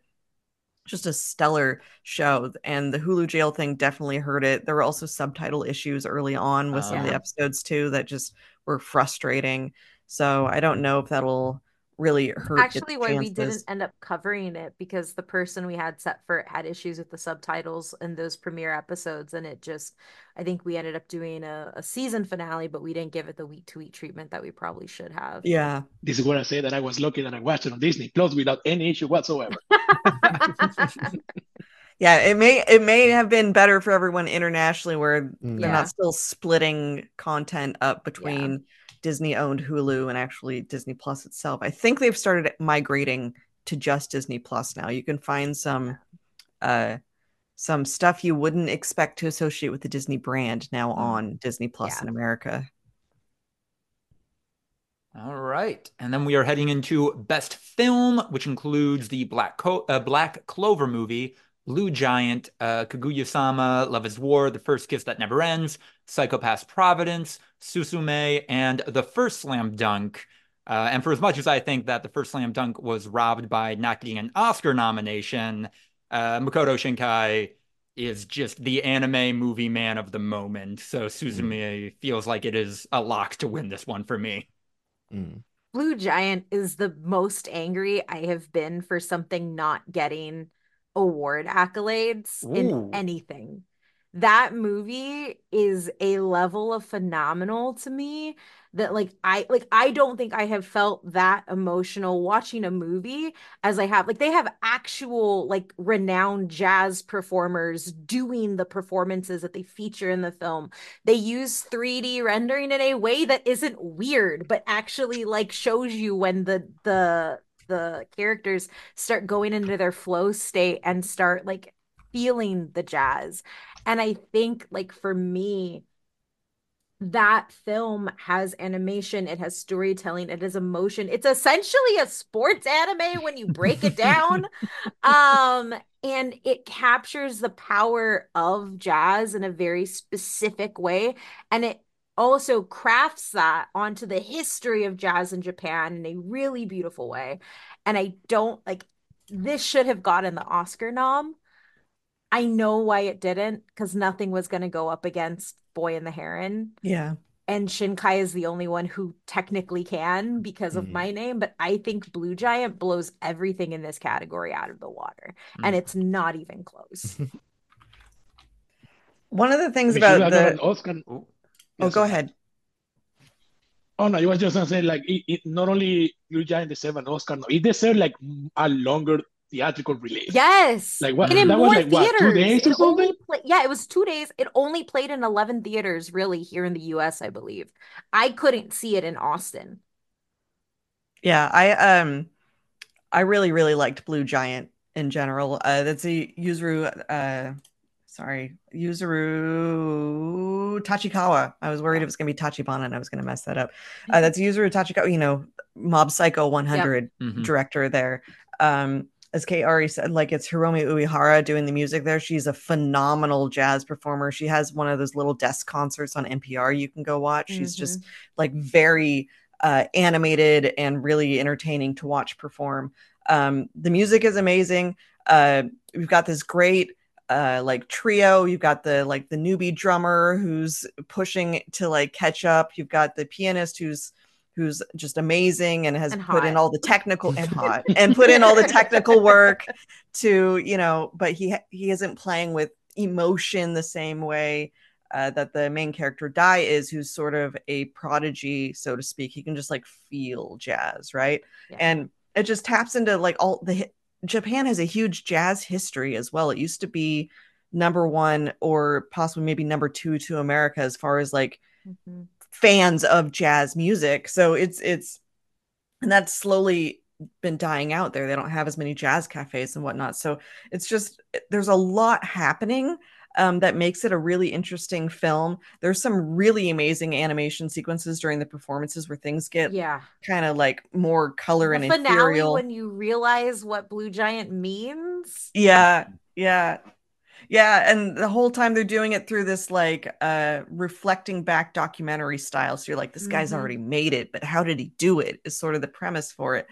just a stellar show and the hulu jail thing definitely hurt it. There were also subtitle issues early on with some of the episodes too that just were frustrating so i don't know if that'll really hurt. Actually, why we didn't end up covering it because the person we had set for it had issues with the subtitles in those premiere episodes, and it just, I think we ended up doing a, a season finale, but we didn't give it the week to week treatment that we probably should have. Yeah, this is where I say that I was lucky that I watched it on Disney Plus without any issue whatsoever. yeah, it may it may have been better for everyone internationally where mm. they're not still splitting content up between. Yeah Disney owned Hulu and actually Disney Plus itself. I think they've started migrating to just Disney Plus now. You can find some uh some stuff you wouldn't expect to associate with the Disney brand now mm. on Disney Plus yeah. in America. All right. And then we are heading into Best Film, which includes the Black, Co- uh, Black Clover movie, Blue Giant, uh, Kaguya-sama, Love is War, The First Kiss That Never Ends, Psycho-Pass Providence, Suzume, and The First Slam Dunk. Uh, and for as much as I think that The First Slam Dunk was robbed by not getting an Oscar nomination, uh, Makoto Shinkai is just the anime movie man of the moment. So Suzume mm. feels like it is a lock to win this one for me. Mm. Blue Giant is the most angry I have been for something not getting award accolades Ooh. in anything. That movie is a level of phenomenal to me that like I like I don't think I have felt that emotional watching a movie as I have like they have actual like renowned jazz performers doing the performances that they feature in the film. They use 3D rendering in a way that isn't weird but actually like shows you when the the the characters start going into their flow state and start like feeling the jazz. And I think like for me, that film has animation, it has storytelling, it has emotion. It's essentially a sports anime when you break it down. um and it captures the power of jazz in a very specific way and it also crafts that onto the history of jazz in Japan in a really beautiful way. And I don't like this should have gotten the Oscar nom. I know why it didn't because nothing was going to go up against Boy and the Heron. Yeah. And Shinkai is the only one who technically can because of mm. my name, but I think Blue Giant blows everything in this category out of the water, mm. and it's not even close. One of the things about the Oscar. Oh, go ahead. Oh no, you was just gonna say like it, it not only Blue Giant deserved an Oscar, no, it deserved like a longer theatrical release. Yes, like what? that was like theaters. what two days or something? Play, yeah, it was two days. It only played in eleven theaters, really, here in the U.S. I believe. I couldn't see it in Austin. Yeah, I um, I really really liked Blue Giant in general. Uh, that's a Yuzuru uh sorry, Yuzuru Tachikawa. I was worried it was going to be Tachibana and I was going to mess that up. Uh, that's Yuzuru Tachikawa, you know, Mob Psycho 100 yep. mm-hmm. director there. Um, as Kate already said, like it's Hiromi Uehara doing the music there. She's a phenomenal jazz performer. She has one of those little desk concerts on NPR you can go watch. She's mm-hmm. just like very uh, animated and really entertaining to watch perform. Um, the music is amazing. Uh, we've got this great uh like trio. You've got the like the newbie drummer who's pushing to like catch up. You've got the pianist who's who's just amazing and has And put in all the technical and hot and put in all the technical work to you know but he he isn't playing with emotion the same way uh, that the main character Dai is who's sort of a prodigy so to speak. He can just like feel jazz right? Yeah. and it just taps into like all the Japan has a huge jazz history as well it used to be number 1 or possibly maybe number 2 to America as far as like Mhm. fans of jazz music. So it's it's and that's slowly been dying out there. They don't have as many jazz cafes and whatnot. So it's just there's a lot happening um, that makes it a really interesting film. There's some really amazing animation sequences during the performances where things get Yeah. kind of like more color The and finale ethereal. when you realize what Blue Giant means. Yeah, yeah. Yeah, and the whole time they're doing it through this like uh reflecting back documentary style. So you're like, this guy's Mhm. already made it, but how did he do it? Is sort of the premise for it.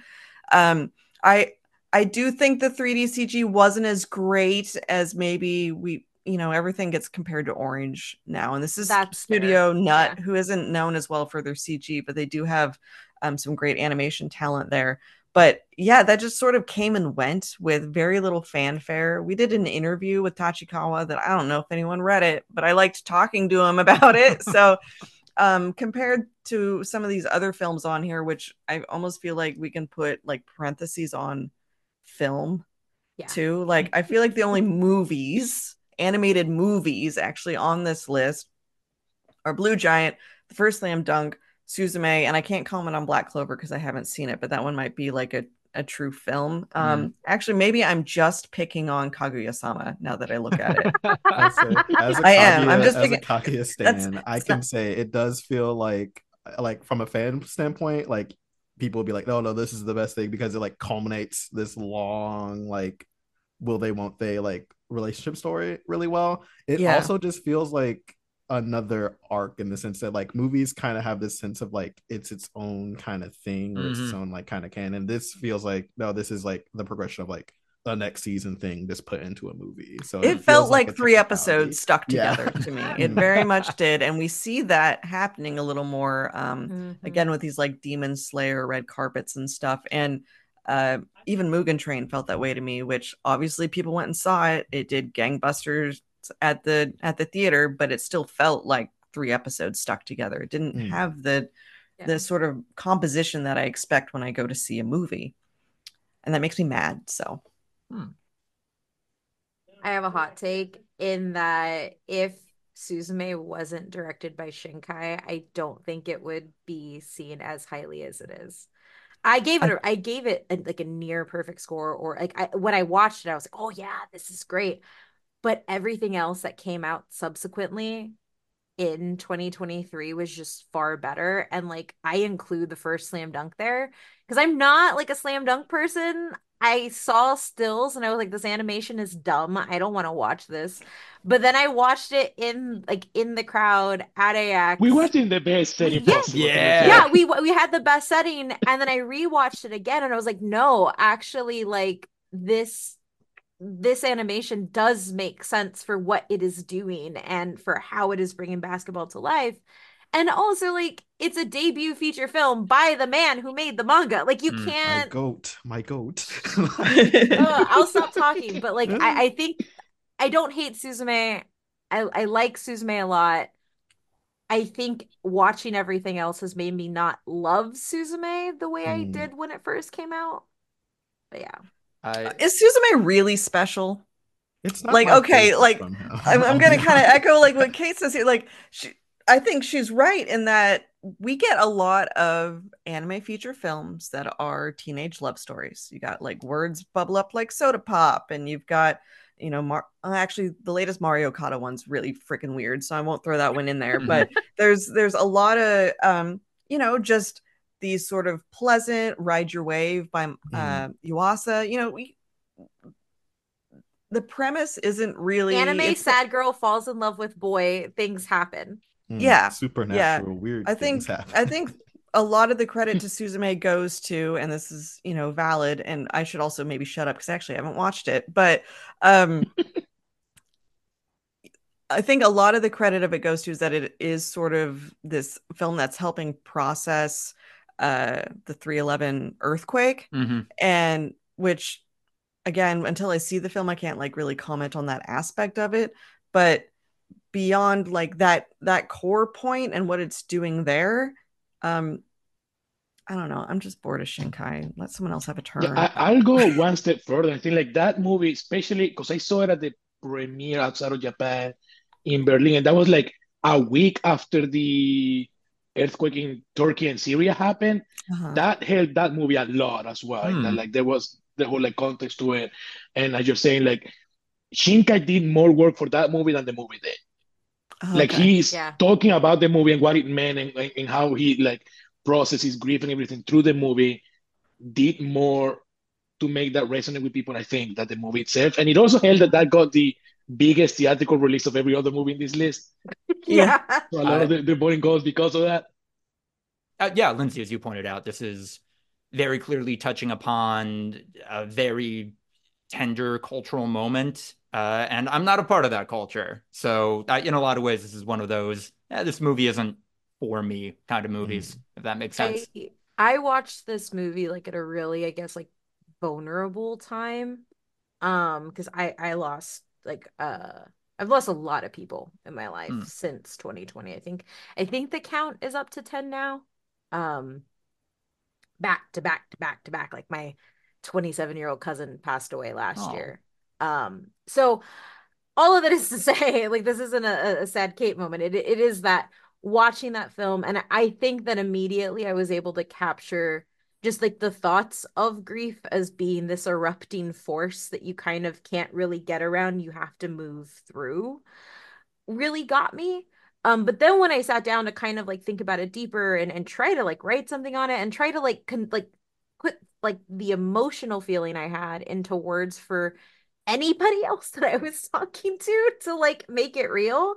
Um I I do think the 3D CG wasn't as great as maybe we you know everything gets compared to Orange now. And this is That's Studio fair, Nut, yeah. who isn't known as well for their CG, but they do have um some great animation talent there but yeah, that just sort of came and went with very little fanfare. We did an interview with Tachikawa that I don't know if anyone read it, but I liked talking to him about it. so, um, compared to some of these other films on here, which I almost feel like we can put like parentheses on film Yeah. too. Like, I feel like the only movies, animated movies, actually on this list are Blue Giant, The First Slam Dunk, Suzume, and I can't comment on Black Clover because I haven't seen it, but that one might be like a, a true film. Um, actually, maybe I'm just picking on Kaguya-sama now that I look at it. As a, as a I am. I'm Kaguya- just as a Kaguya stan, I can not- say it does feel like like from a fan standpoint, like people will be like, no, no, this is the best thing because it like culminates this long like will they won't they like relationship story really well. It Yeah. also just feels like another arc in the sense that like movies kind of have this sense of like it's its own kind of thing or it's its own like kind of canon. This feels like no, this is like the progression of like the next season thing just put into a movie. So it feels felt like a three episodes stuck Yeah. together to me. It very much did. And we see that happening a little more um, Mhm. again with these like demon slayer red carpets and stuff and uh even mugen train felt that way to me which obviously people went and saw it it did gangbusters at the at the theater but it still felt like three episodes stuck together it didn't Mm. have the Yeah. the sort of composition that i expect when i go to see a movie and that makes me mad so I have a hot take in that if Suzume wasn't directed by Shinkai, I don't think it would be seen as highly as it is. I gave it I gave it a, like a near perfect score or like I when I watched it I was like, "Oh yeah, this is great." But everything else that came out subsequently in 2023 was just far better and like I include the first slam dunk there because I'm not like a slam dunk person. I saw stills and I was like, this animation is dumb. I don't want to watch this. But then I watched it in like in the crowd at AX. We watched in the best setting Yeah. possible. Yeah. yeah, we we had the best setting, and then I rewatched it again, and I was like, no, actually, like this this animation does make sense for what it is doing and for how it is bringing basketball to life. And also, like, it's a debut feature film by the man who made the manga. Like, you Mm, my my can't. goat, my goat. Ugh, I'll stop talking. But like, I, I think I don't hate Suzume. I I like Suzume a lot. I think watching everything else has made me not love Suzume the way I Mm. did when it first came out. But yeah, I is suzume really special It's not Like, okay, like. I'm, I'm gonna kind of echo like what Kate says here. Like, she, I think she's right in that we get a lot of anime feature films that are teenage love stories. You got like words bubble up like soda pop, and you've got you know, Mar- uh, actually the latest Mari Okada one's really freaking weird, so I won't throw that one in there. But there's there's a lot of um, you know, just these sort of pleasant ride your wave by uh, Yuasa. You know, we the premise isn't really anime sad girl falls in love with boy, things happen. Mm, yeah, supernatural weird. I think. I think a lot of the credit to Suzume goes to, and this is you know valid, and I should also maybe shut up because actually I haven't watched it, but um, I think a lot of the credit of it goes to is that it is sort of this film that's helping process uh the 311 earthquake hmm and which again until i see the film i can't like really comment on that aspect of it but beyond like that that core point and what it's doing there um i don't know i'm just bored of shinkai let someone else have a turn Yeah, I, I'll go one step further. I think like that movie, especially because I saw it at the premiere outside of Japan in Berlin, and that was like a week after the earthquake in Turkey and Syria happened. uh-huh. That helped that movie a lot as well. Hmm. That like there was the whole like context to it, and as you're saying, like Shinkai did more work for that movie than the movie did. Like Okay. he's Yeah. talking about the movie and what it meant and, and, and how he like processes grief and everything through the movie did more to make that resonate with people, I think, that the movie itself. And it also helped that that got the biggest theatrical release of every other movie in this list. Yeah. Yeah. So a lot of the, the voting goes because of that. Uh, yeah, Lynzee, as you pointed out, this is very clearly touching upon a very tender cultural moment. Uh, and I'm not a part of that culture. So, uh, in a lot of ways, this is one of those, eh, this movie isn't for me kind of movies, if that makes sense. I I watched this movie like at a really, I guess, like vulnerable time. Um, because I I lost like uh I've lost a lot of people in my life Hmm. since 2020. I think I think the count is up to 10 now. Um, back to back to back to back. Like my 27 year old cousin passed away last Oh. year. Um, so all of that is to say, like this isn't a, a sad Kate moment. It it is that watching that film, and I think that immediately I was able to capture just like the thoughts of grief as being this erupting force that you kind of can't really get around. You have to move through. Really got me. Um, but then when I sat down to kind of like think about it deeper and and try to like write something on it and try to like con like put like the emotional feeling I had into words for anybody else that I was talking to to like make it real,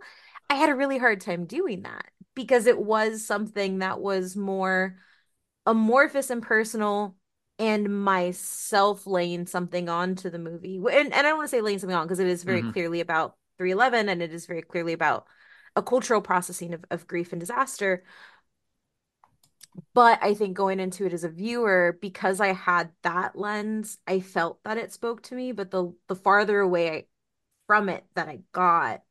I had a really hard time doing that because it was something that was more amorphous and personal and myself laying something on to the movie. And, and I don't want to say laying something on because it is very Mhm. clearly about 311 and it is very clearly about a cultural processing of, of grief and disaster. But I think going into it as a viewer, because I had that lens, I felt that it spoke to me. But the the farther away I, from it that I got,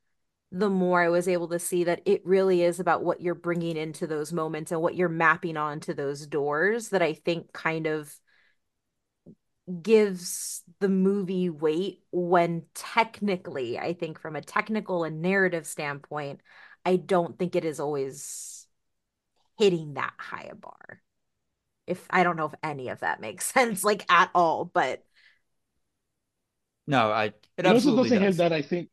the more I was able to see that it really is about what you're bringing into those moments and what you're mapping onto those doors that I think kind of gives the movie weight when technically, I think from a technical and narrative standpoint, I don't think it is always hitting that high a bar. If I don't know if any of that makes sense, like at all, but No, I it It also absolutely doesn't help that I think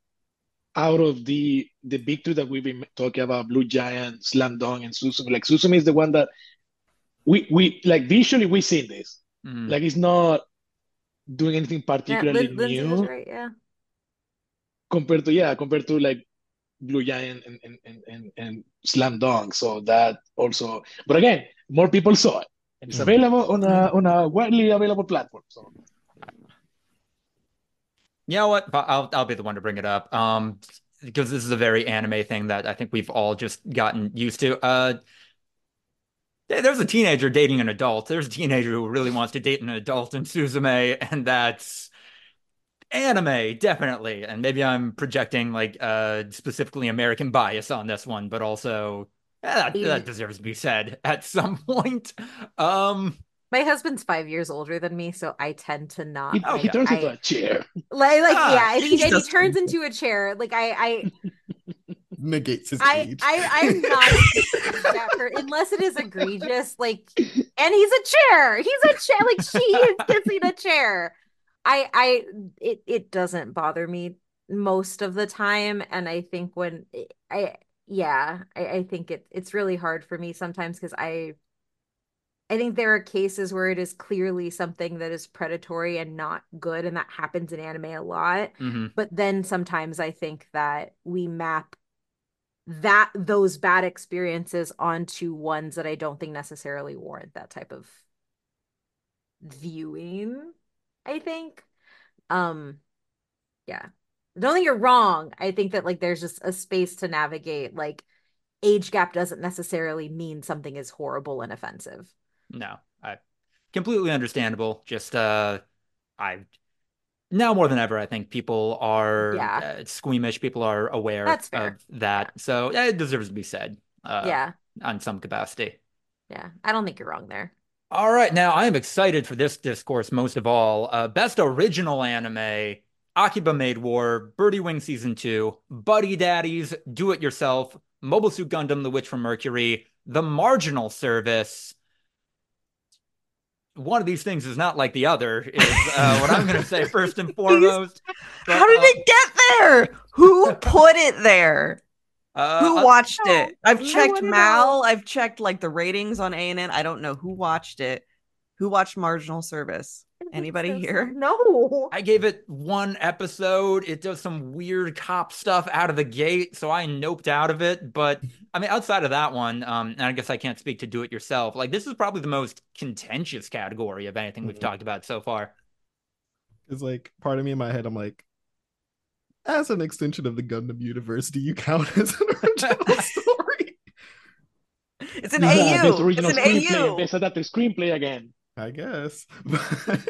out of the the big two that we've been talking about, Blue Giant, Slam Dunk, and Suzume, like Suzume is the one that we we like visually we've seen this. Mhm. Like it's not doing anything particularly Lin- Lynzee new right, yeah. compared to yeah, compared to like Blue Giant and and, and, and, and Slam Dunk. So that also but again, more people saw it. And it's available on a on a widely available platform. So You know what? I'll I'll be the one to bring it up. Um, because this is a very anime thing that I think we've all just gotten used to. Uh, there's a teenager dating an adult. There's a teenager who really wants to date an adult in Suzume, and that's anime, definitely. And maybe I'm projecting like uh specifically American bias on this one, but also eh, that, that deserves to be said at some point. Um, My husband's five years older than me, so I tend to not he, Oh, he yeah. turns into I- a chair. like like Ah, yeah, and he, he and he turns into a chair. Like I I Negates his I age. I I'm not that per- unless it is egregious. Like, and he's a chair. He's a chair. Like she is kissing a chair. I I it it doesn't bother me most of the time, and I think when I yeah I I think it it's really hard for me sometimes because I I think there are cases where it is clearly something that is predatory and not good, and that happens in anime a lot. mhm. But then sometimes I think that we map that those bad experiences onto ones that I don't think necessarily warrant that type of viewing, I think. Um yeah. I don't think you're wrong. I think that like there's just a space to navigate like age gap doesn't necessarily mean something is horrible and offensive. no, I completely understandable. Just uh, I now more than ever, I think people are Yeah. uh, squeamish. People are aware That's of that, so yeah, it deserves to be said. Uh, yeah. on some capacity. Yeah. I don't think you're wrong there. All right, now I am excited for this discourse most of all. Uh, best original anime, Akiba Maid War, Birdie Wing Season 2, Buddy Daddies, Do It Yourself, Mobile Suit Gundam, The Witch from Mercury, The Marginal Service. One of these things is not like the other, is uh, what I'm going to say first and foremost. But, How did uh, it get there? Who put it there? Uh, Who watched know. it? I've checked wanna Mal. I've checked like the ratings on ANN. I don't know who watched it. Who watched Marginal Service? Anybody here? No. I gave it one episode. It does some weird cop stuff out of the gate, so I noped out of it. But I mean, outside of that one, um, and I guess I can't speak to do it yourself. Like this is probably the most contentious category of anything we've Mhm. talked about so far. It's like part of me in my head, I'm like, as an extension of the Gundam universe, do you count as an original story? It's an Yeah, AU. Best original It's an screenplay. AU. Best adapted screenplay again. I guess. But,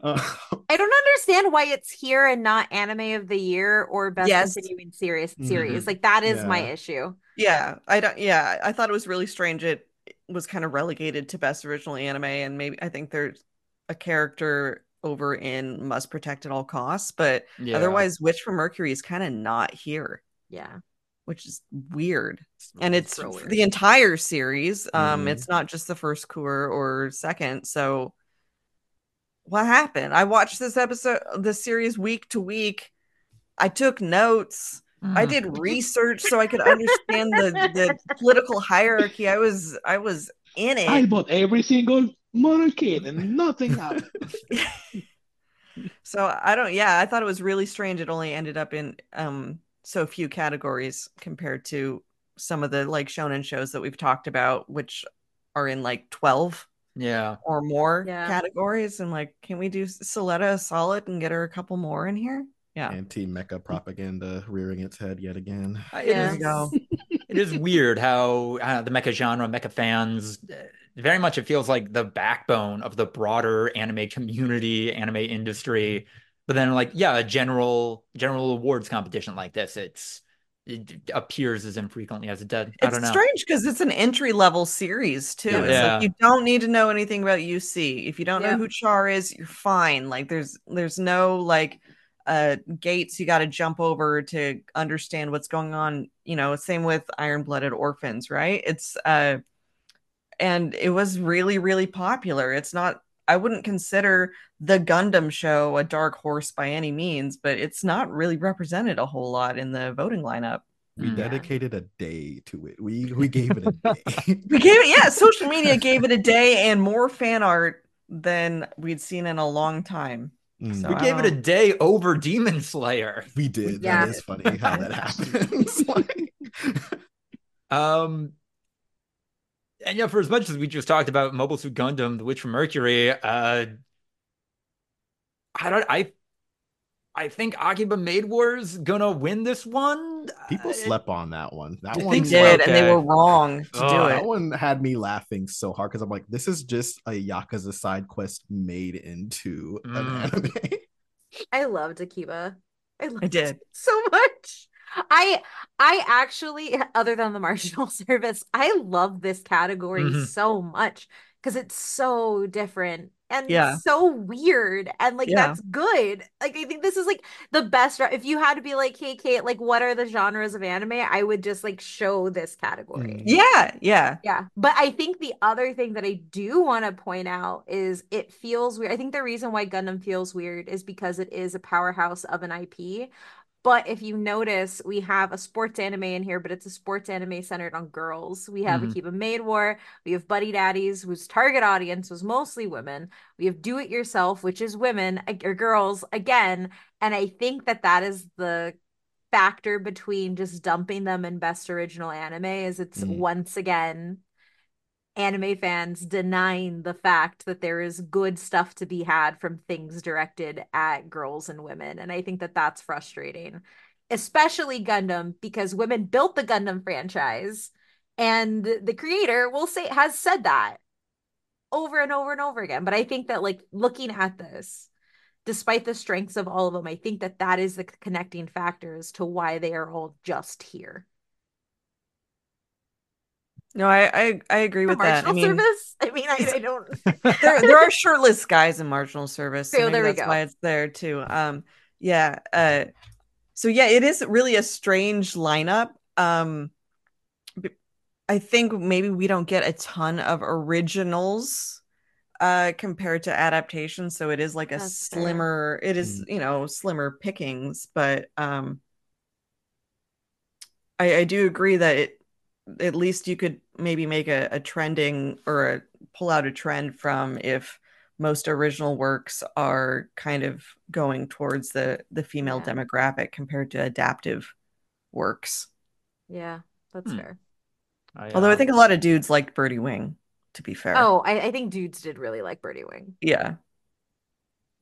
uh, I don't understand why it's here and not anime of the year or best Yes. continuing series Mhm. series. Like that is my issue. Yeah, I don't. Yeah, I thought it was really strange. It was kind of relegated to best original anime, and maybe I think there's a character over in Must Protect at All Costs, but Yeah. otherwise, Witch from Mercury is kind of not here, Yeah. which is weird. And it's real weird. the entire series. Um, Mhm. it's not just the first cour or second. So, what happened? I watched this episode, this series week to week. I took notes. I Mm. did research so I could understand the, the political hierarchy. I was I was in it. I bought every single motorcade and nothing happened. So I don't yeah, I thought it was really strange it only ended up in um so few categories compared to some of the like shonen shows that we've talked about which are in like 12 Yeah. or more Yeah. categories and like can we do Suletta a solid and get her a couple more in here? Yeah. anti-mecha propaganda rearing its head yet again. Uh, It Yeah. is, Go. It is weird how uh, the mecha genre, mecha fans, uh, very much it feels like the backbone of the broader anime community, anime industry. But then, like, yeah, a general general awards competition like this, it's it appears as infrequently as it did. I It's don't know. strange because it's an entry level series too. Yeah. It's Yeah. like you don't need to know anything about UC. If you don't know who Char is, you're fine. Like there's there's no like uh gates you got to jump over to understand what's going on. You know, same with Iron Blooded Orphans, right? It's uh and it was really really popular. It's not I wouldn't consider the Gundam show a dark horse by any means, but it's not really represented a whole lot in the voting lineup. We Mm. dedicated a day to it. We we gave it a day. We gave it, yeah, social media gave it a day and more fan art than we'd seen in a long time. Mm. So We I gave it a day over Demon Slayer. we did. Yeah. That is funny how that happens. Like- Um, and yeah, for as much as we just talked about Mobile Suit Gundam, The Witch from Mercury, uh, I don't, I, I think Akiba Maid War's gonna win this one. People Uh, slept on that one. That You one think They so? did, and they were wrong to Ugh. do That it. one had me laughing so hard because I'm like, this is just a Yakuza side quest made into an Mm. anime. I loved Akiba. I loved I did. it so much. I I actually, other than the marginal service, I love this category Mhm. so much because it's so different and Yeah. so weird and like Yeah. that's good. Like I think this is like the best. If you had to be like, hey Kate, like what are the genres of anime? I would just like show this category. Mm. Yeah, yeah. Yeah, but I think the other thing that I do want to point out is it feels weird. I think the reason why Gundam feels weird is because it is a powerhouse of an IP. But if you notice, we have a sports anime in here, but it's a sports anime centered on girls. We have Mhm. Akiba Maid War, we have Buddy Daddies, whose target audience was mostly women. We have Do It Yourself, which is women or girls again. And I think that that is the factor between just dumping them in best original anime is it's Mm. once again anime fans denying the fact that there is good stuff to be had from things directed at girls and women and i think that that's frustrating especially gundam because women built the gundam franchise and the creator will say has said that over and over and over again. But I think that like looking at this, despite the strengths of all of them, I think that that is the connecting factors to why they are all just here. No, I I, I agree with that. I mean, service. I mean, I, I don't. there there are shirtless guys in marginal service. So there we that's go. Why it's there too. Um, yeah. Uh, so yeah, it is really a strange lineup. Um, I think maybe we don't get a ton of originals uh compared to adaptations so it is like a That's slimmer fair. it is mm. you know slimmer pickings but um I, I do agree that it at least you could maybe make a, a trending or a, pull out a trend from if most original works are kind of going towards the the female yeah. demographic compared to adaptive works yeah that's hmm. fair I, Although I think a lot of dudes liked Birdie Wing, to be fair. Oh, I, I think dudes did really like Birdie Wing. Yeah.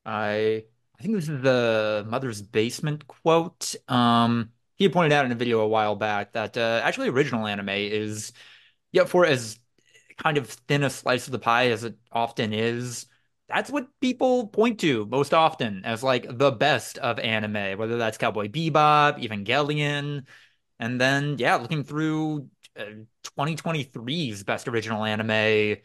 I I think this is the Mother's Basement quote. Um, he pointed out in a video a while back that uh, actually original anime is, yeah, for as kind of thin a slice of the pie as it often is, that's what people point to most often as like the best of anime, whether that's Cowboy Bebop, Evangelion. And then, yeah, looking through 2023's best original anime.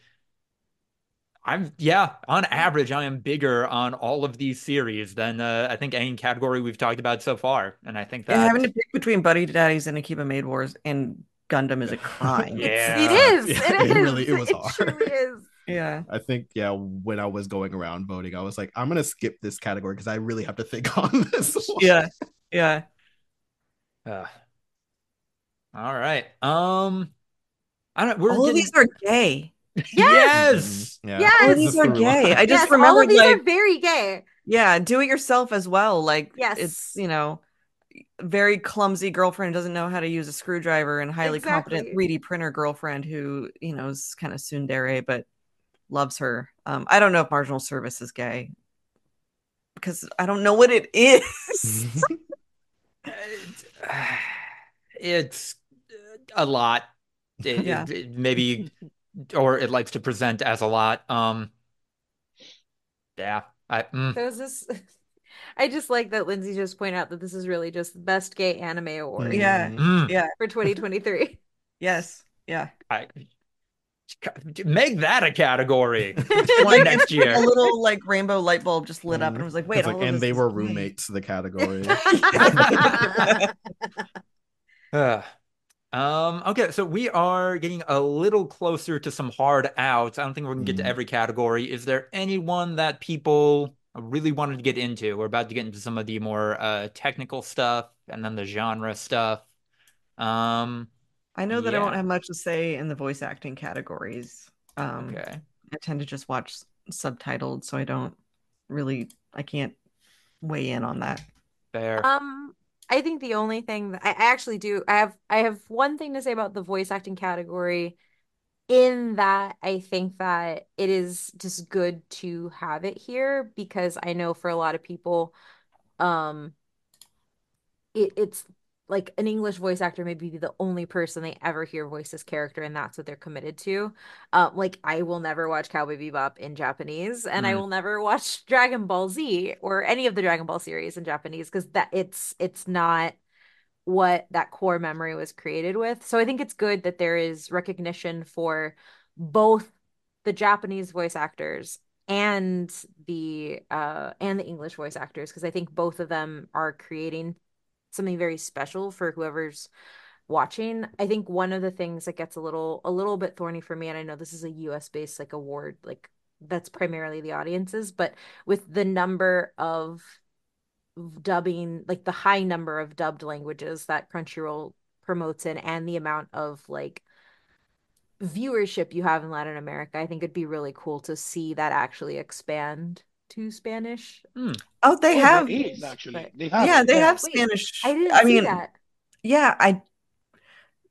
I'm yeah, on average, I am bigger on all of these series than uh, I think any category we've talked about so far, and I think that yeah, having to pick between Buddy Daddies and Akiba Maid Wars and Gundam is a crime. yeah, it is. Yeah, it is. It really, it was it hard. Truly is. Yeah, I think yeah. When I was going around voting, I was like, I'm gonna skip this category because I really have to think on this. One. Yeah, yeah. Uh, all right. Um, I don't. We're all getting... these are gay. Yes. yes. Yeah. Yes. All these are gay. I just yes, remember all of these like, are very gay. Yeah, do it yourself as well. Like yes. it's you know, very clumsy girlfriend doesn't know how to use a screwdriver and highly exactly. competent 3D printer girlfriend who, you know, is kind of tsundere but loves her. Um, I don't know if marginal service is gay because I don't know what it is. it's a lot. It, yeah. It, it, maybe, or it likes to present as a lot. Um, yeah. I, mm. There's this. I just like that Lynzee just pointed out that this is really just the best gay anime award. Yeah. Mm. Yeah. For 2023. yes. Yeah. I make that a category like, next year. A little like rainbow light bulb just lit up and was like, wait, like, and they were roommates. The category. uh, um, okay, so we are getting a little closer to some hard outs. I don't think we're gonna get to mm. every category. Is there anyone that people really wanted to get into? We're about to get into some of the more uh, technical stuff and then the genre stuff. Um, I know that yeah. I won't have much to say in the voice acting categories. Um, okay. I tend to just watch subtitled, so I don't really, I can't weigh in on that. Fair. Um, I think the only thing that I actually do, I have I have one thing to say about the voice acting category. In that I think that it is just good to have it here because I know for a lot of people um it, it's like an English voice actor may be the only person they ever hear voice this character, and that's what they're committed to. Um, like I will never watch Cowboy Bebop in Japanese, and mm. I will never watch Dragon Ball Z or any of the Dragon Ball series in Japanese because that it's it's not what that core memory was created with. So I think it's good that there is recognition for both the Japanese voice actors and the uh and the English voice actors because I think both of them are creating something very special for whoever's watching. I think one of the things that gets a little a little bit thorny for me, and I know this is a US based like award, like that's primarily the audiences, but with the number of dubbing, like the high number of dubbed languages that Crunchyroll promotes in, and the amount of like viewership you have in Latin America, I think it'd be really cool to see that actually expand to Spanish. Mm. Oh, they oh, have is, actually. They have yeah, they have Wait, Spanish. I didn't I mean, that. Yeah, I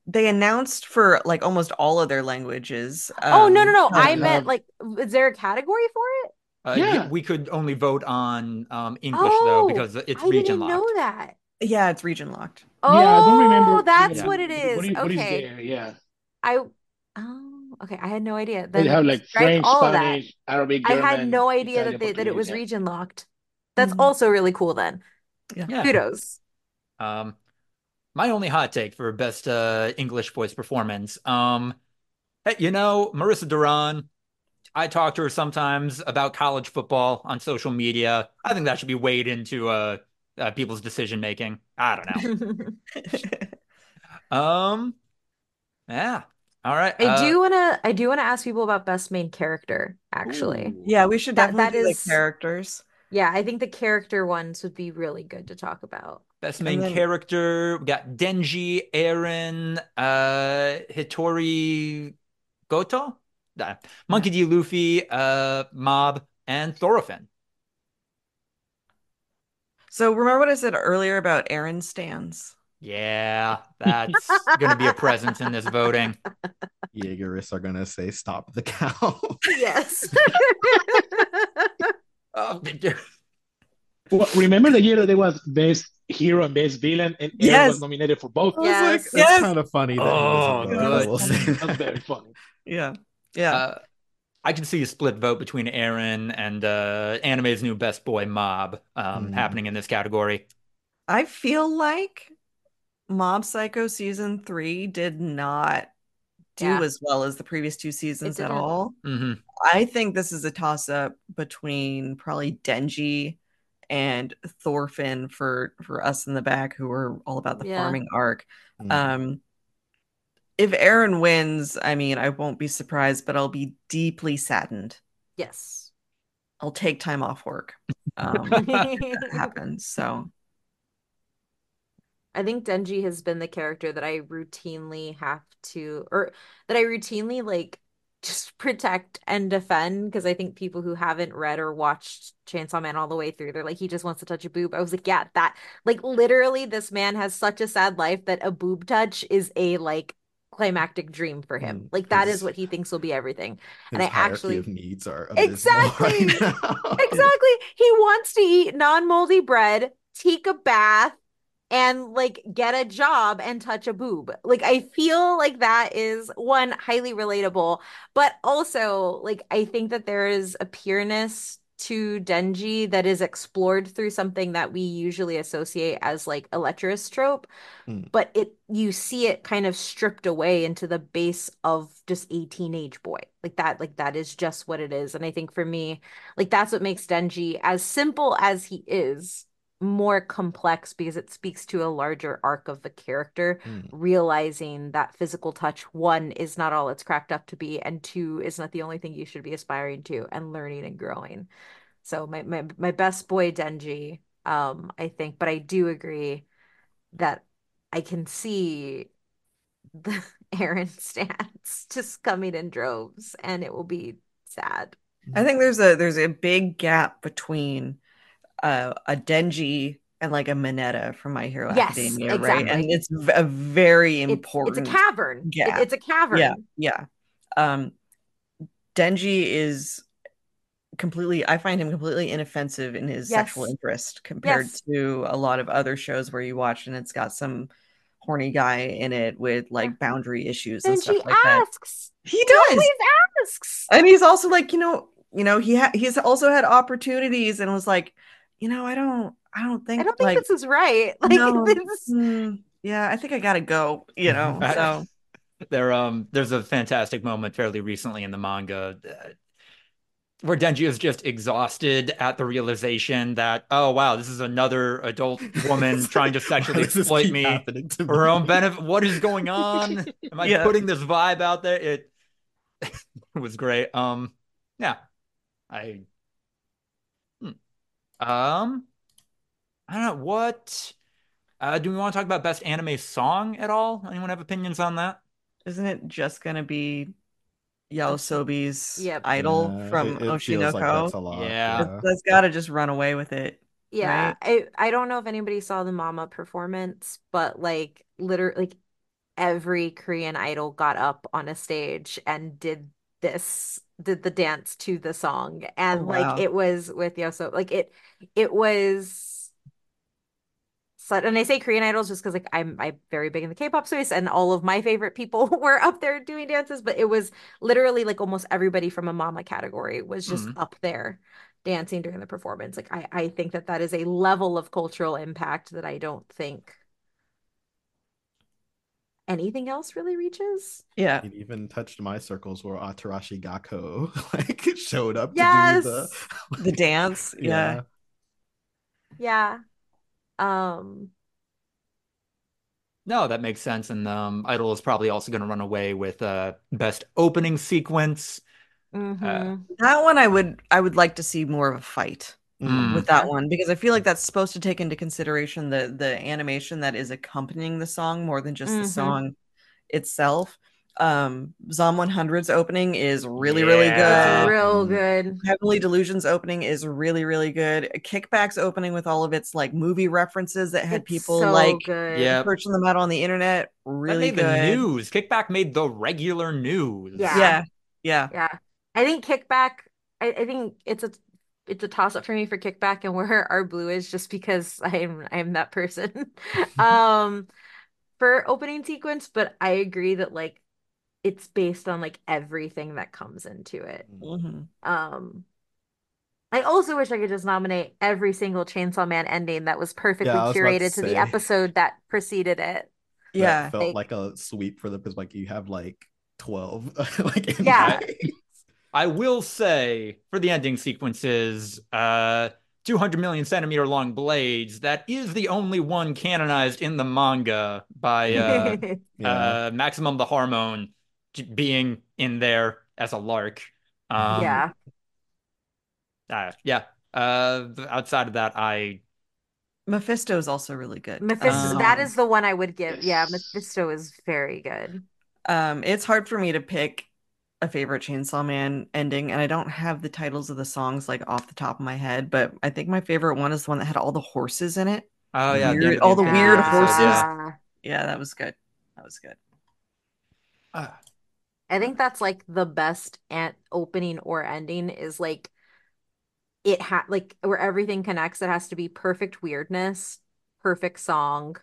they announced for like almost all of their languages. Um, oh no, no, no! I meant like, is there a category for it? Uh, yeah, we could only vote on um, English oh, though because it's I region locked. I didn't know that. Yeah, it's region locked. Oh, yeah, I don't remember. That's yeah. what it is. What, what okay. There? Yeah. I. Oh, okay. I had no idea. They Then have like French, all of that. Spanish, Arabic, I had no idea that they that it was Yeah. region locked. That's Mhm. also really cool then. Yeah. Kudos. Um, my only hot take for best uh English voice performance. Um, hey, you know, Marissa Duran. I talk to her sometimes about college football on social media. I think that should be weighed into uh, uh people's decision making. I don't know. Um, yeah. All right. I uh, do wanna I do wanna ask people about best main character, actually. yeah, we should That- definitely that do is- the characters. Yeah, I think the character ones would be really good to talk about. Best main then- character. We got Denji, Eren, uh, Hitori Goto, Nah. Monkey D. Luffy, uh, Mob, and Thorfinn. So remember what I said earlier about Eren stands? Yeah, that's gonna be a presence in this voting. Jaegerists are gonna say stop the cow. Yes. Oh, Well, remember the year that there was best hero and best villain, and Eren was nominated for both. I was Yes. like, that's Yes. kind of funny. That Oh, he wasn't, though, I good. That's very funny. Yeah. Yeah. Uh, I can see a split vote between Eren and uh, anime's new best boy Mob um, Hmm. happening in this category. I feel like Mob Psycho season three did not do Yeah. as well as the previous two seasons at didn't. all. hmm I think this is a toss up between probably Denji and Thorfinn for for us in the back who are all about the Yeah. farming arc. Mm. Um if Eren wins, I mean, I won't be surprised, but I'll be deeply saddened. Yes. I'll take time off work. Um, that happens. So I think Denji has been the character that I routinely have to, or that I routinely like just protect and defend because I think people who haven't read or watched Chainsaw Man all the way through, they're like, he just wants to touch a boob. I was like, yeah, that, like, literally, this man has such a sad life that a boob touch is a like climactic dream for him. Mm, Like, that his- is what he thinks will be everything. and I actually- needs are Exactly. right. Exactly. He wants to eat non-moldy bread, take a bath, and like get a job and touch a boob. Like I feel like that is one highly relatable, but also like I think that there is a pureness to Denji that is explored through something that we usually associate as like a lecherous trope, Hmm. but it you see it kind of stripped away into the base of just a teenage boy. Like that, like that is just what it is. And I think for me, like that's what makes Denji, as simple as he is, more complex because it speaks to a larger arc of the character, Mm. realizing that physical touch, one, is not all it's cracked up to be, and two, is not the only thing you should be aspiring to and learning and growing. So my my, my best boy Denji, um, I think, but I do agree that I can see the Eren stance just coming in droves, and it will be sad. I think there's a there's a big gap between uh, a Denji and like a Mineta from My Hero Yes, Academia, right? And it's a very important. it's a cavern. It- it's a cavern. Yeah, yeah. Um, Denji is completely. I find him completely inoffensive in his sexual interest compared Yes. to a lot of other shows where you watch and it's got some horny guy in it with like boundary issues and Then stuff like that. asks. He He does. always asks. and he's also like you know you know he ha- he's also had opportunities and was like you know i don't i don't think I don't think like this is right. Like no, this. mm, yeah i think i gotta go you know so There, um, there's a fantastic moment fairly recently in the manga uh, where Denji is just exhausted at the realization that, oh wow, this is another adult woman trying to sexually exploit me for her own benefit. What is going on? Am I Yeah. putting this vibe out there? It, it was great. Um, yeah, I. um, I don't know what. Uh, do we want to talk about best anime song at all? Anyone have opinions on that? isn't it just gonna be YOASOBI's Yep. idol Yeah, from it- it feels like that's a Oshi no Ko? lot, Yeah. It- that's gotta just run away with it. Yeah, Right. I I don't know if anybody saw the Mama performance, but like literally like every Korean idol got up on a stage and did this did the dance to the song and Oh, wow. like it was with Yoso like it it was and I say Korean idols just because like I'm I'm very big in the K-pop space and all of my favorite people were up there doing dances, but it was literally like almost everybody from a mama category was just mm. up there dancing during the performance. Like I I think that that is a level of cultural impact that I don't think anything else really reaches. Yeah. It even touched my circles where Atarashii Gakko like showed up yes! to do the like, the dance. Yeah. Yeah. Um no, that makes sense. And um, Idol is probably also going to run away with uh, best opening sequence. Mm-hmm. Uh, that one, I would, I would like to see more of a fight mm. with that one because I feel like that's supposed to take into consideration the the animation that is accompanying the song more than just mm-hmm. the song itself. Um Zom 100's opening is really yeah. really good real good. Heavenly delusions opening is really really good. Kickbacks opening with all of its like movie references that had it's people so like yeah searching them out on the internet really good the news. Kickback made the regular news. Yeah. Yeah yeah, yeah. i think kickback I, I think it's a it's a toss up for me for kickback and where our blue is just because i'm i'm that person um for opening sequence but i agree that like it's based on like everything that comes into it. Mm-hmm. Um, I also wish I could just nominate every single Chainsaw Man ending that was perfectly yeah, was curated to, to the episode that preceded it. Yeah, that felt like, like, a sweep for the because like you have like twelve like yeah. I will say for the ending sequences, uh, 200 million centimeter long blades. That is the only one canonized in the manga by uh, yeah. uh, Maximum the Hormone being in there as a lark. Um, yeah. Uh, yeah. Uh, outside of that, I. Mephisto is also really good. Mephisto, um, that is the one I would give. Yeah, Mephisto is very good. Um, it's hard for me to pick a favorite Chainsaw Man ending, and I don't have the titles of the songs like off the top of my head, but I think my favorite one is the one that had all the horses in it. Oh yeah, weird, all the weird horses. Yeah. yeah. that was good. That was good. Uh, I think that's like the best at opening or ending is like it had like where everything connects. It has to be perfect weirdness, perfect song,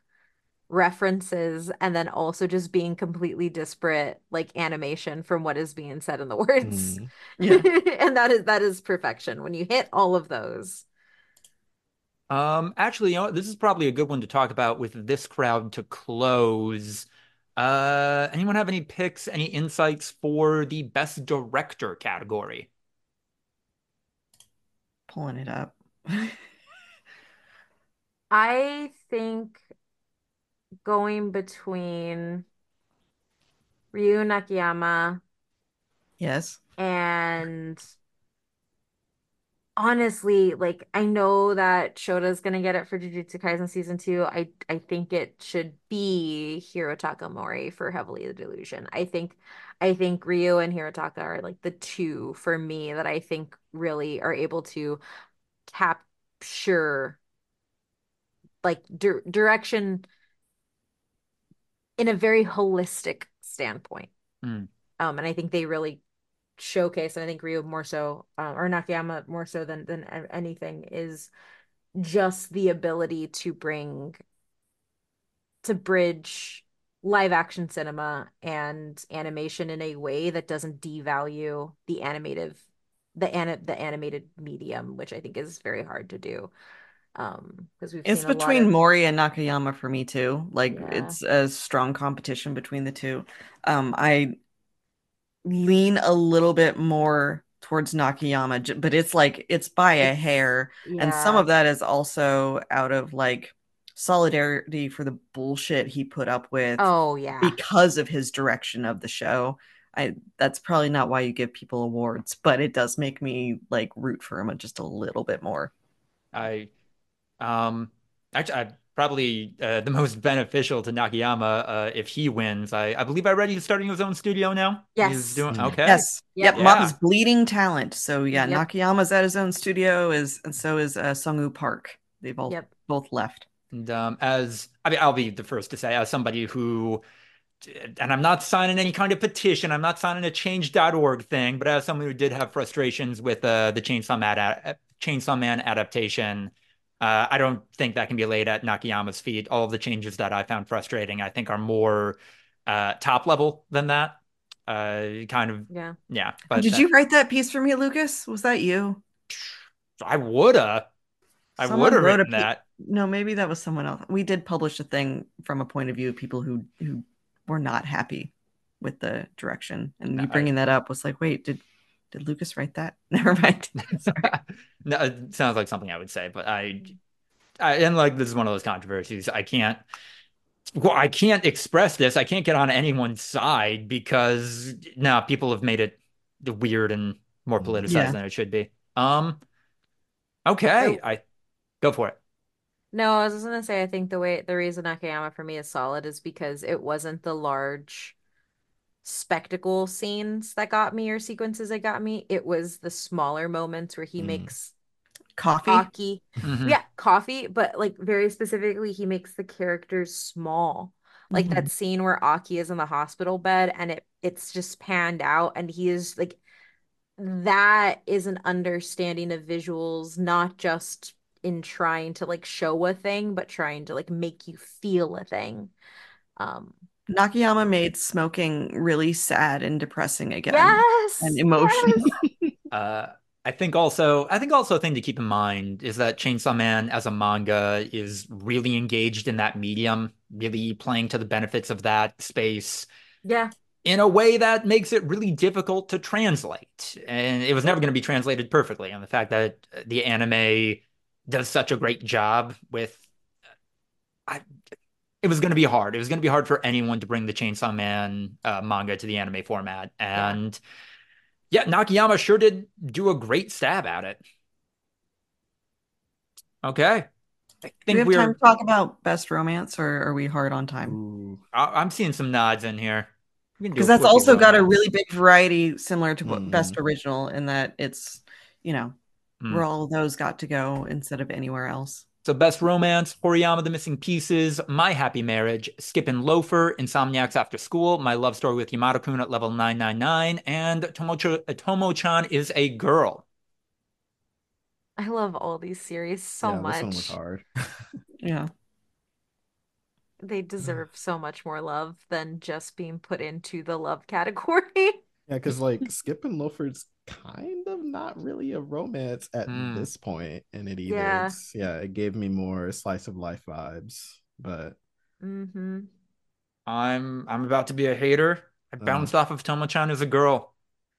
references, and then also just being completely disparate, like animation from what is being said in the words. Mm. Yeah. and that is that is perfection when you hit all of those. Um, actually, you know, this is probably a good one to talk about with this crowd to close. Uh, anyone have any picks, any insights for the best director category? Pulling it up. I think going between Ryu Nakayama. Yes. And honestly, like I know that Shota's gonna get it for Jujutsu Kaisen season two. I I think it should be Hirotaka Mori for Heavenly the Delusion. I think I think Ryu and Hirotaka are like the two for me that I think really are able to capture like di- direction in a very holistic standpoint. Mm. Um, and I think they really showcase, and I think Ryu more so, uh, or Nakayama more so than than anything, is just the ability to bring to bridge live action cinema and animation in a way that doesn't devalue the animative the an- the animated medium, which I think is very hard to do. Um, because we've it's between of... Mori and Nakayama for me too. Like yeah. it's a strong competition between the two. Um, I lean a little bit more towards Nakayama, but it's like it's by a hair. Yeah. And some of that is also out of like solidarity for the bullshit he put up with. Oh yeah. Because of his direction of the show. I that's probably not why you give people awards, but it does make me like root for him just a little bit more. I um actually I probably uh, the most beneficial to Nakayama uh, if he wins. I, I believe I read he's starting his own studio now. Yes. He's doing mm-hmm. okay. Yes. Yep. Yeah. is bleeding talent. So yeah, yep. Nakayama's at his own studio is and so is uh, Sunghoo Park. They've all yep. both left. And um, as I mean, I'll be the first to say, as somebody who and I'm not signing any kind of petition. I'm not signing a change.org thing, but as someone who did have frustrations with uh, the Chainsaw Man, Chainsaw Man adaptation, Uh, I don't think that can be laid at Nakayama's feet. All of the changes that I found frustrating, I think, are more uh, top level than that. Uh, kind of, yeah, yeah. But did that, you write that piece for me, Lucas? Was that you? I woulda. I would have written that. No, maybe that was someone else. We did publish a thing from a point of view of people who who were not happy with the direction, and no, you bringing I, that up was like, wait, did did Lucas write that? Never mind. no, it sounds like something I would say, but I, I and like this is one of those controversies. I can't. Well, I can't express this. I can't get on anyone's side because now people have made it the weird and more politicized yeah. than it should be. Um. Okay, I go for it. No, I was just gonna say I think the way the reason Nakayama for me is solid is because it wasn't the large spectacle scenes that got me or sequences that got me. It was the smaller moments where he mm. makes coffee. Coffee. Mm-hmm. Yeah, coffee, but like very specifically he makes the characters small. Like mm-hmm. that scene where Aki is in the hospital bed and it it's just panned out and he is like that is an understanding of visuals not just in trying to like show a thing but trying to like make you feel a thing um nakayama made smoking really sad and depressing again yes and emotional yes. uh I think also I think also a thing to keep in mind is that Chainsaw Man as a manga is really engaged in that medium, really playing to the benefits of that space. Yeah in a way that makes it really difficult to translate. And it was never going to be translated perfectly. And the fact that the anime does such a great job with, I, it was going to be hard. It was going to be hard for anyone to bring the Chainsaw Man uh, manga to the anime format. And yeah. yeah, Nakayama sure did do a great stab at it. Okay. I think Do we have we're... time to talk about best romance, or are we hard on time? Ooh, I'm seeing some nods in here because that's also got a really big variety similar to mm. best original in that it's you know mm. where all those got to go instead of anywhere else so best romance horimiya the missing pieces my happy marriage skip and loafer insomniacs after school my love story with yamada-kun at level 999 and tomo-chan is a girl. I love all these series so yeah, much this one was hard. Yeah. They deserve so much more love than just being put into the love category. Yeah, because like Skip and Loafer's kind of not really a romance at mm. this point in it either. Yeah. Yeah, it gave me more slice of life vibes, but mm-hmm. I'm I'm about to be a hater. I uh. bounced uh, off of Tomo-chan as a girl.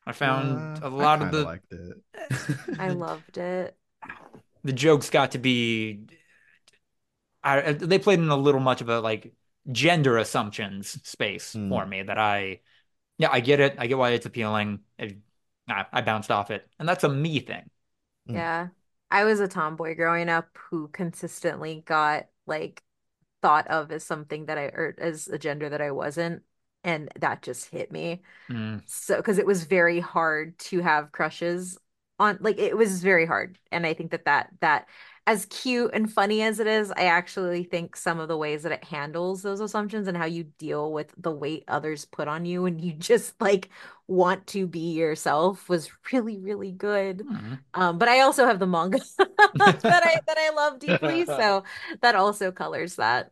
I found uh, a lot of the liked it. I loved it. The jokes got to be I, they played in a little much of a like gender assumptions space mm. for me that I, yeah, I get it. I get why it's appealing. It, I, I bounced off it, and that's a me thing. Hmm. Yeah, I was a tomboy growing up who consistently got like thought of as something that I or as a gender that I wasn't and that just hit me. Mm. So because it was very hard to have crushes on like it was very hard and I think that that that as cute and funny as it is, I actually think some of the ways that it handles those assumptions and how you deal with the weight others put on you and you just like want to be yourself was really, really good. Mm-hmm. Um, but I also have the manga that I that I love deeply, so that also colors that.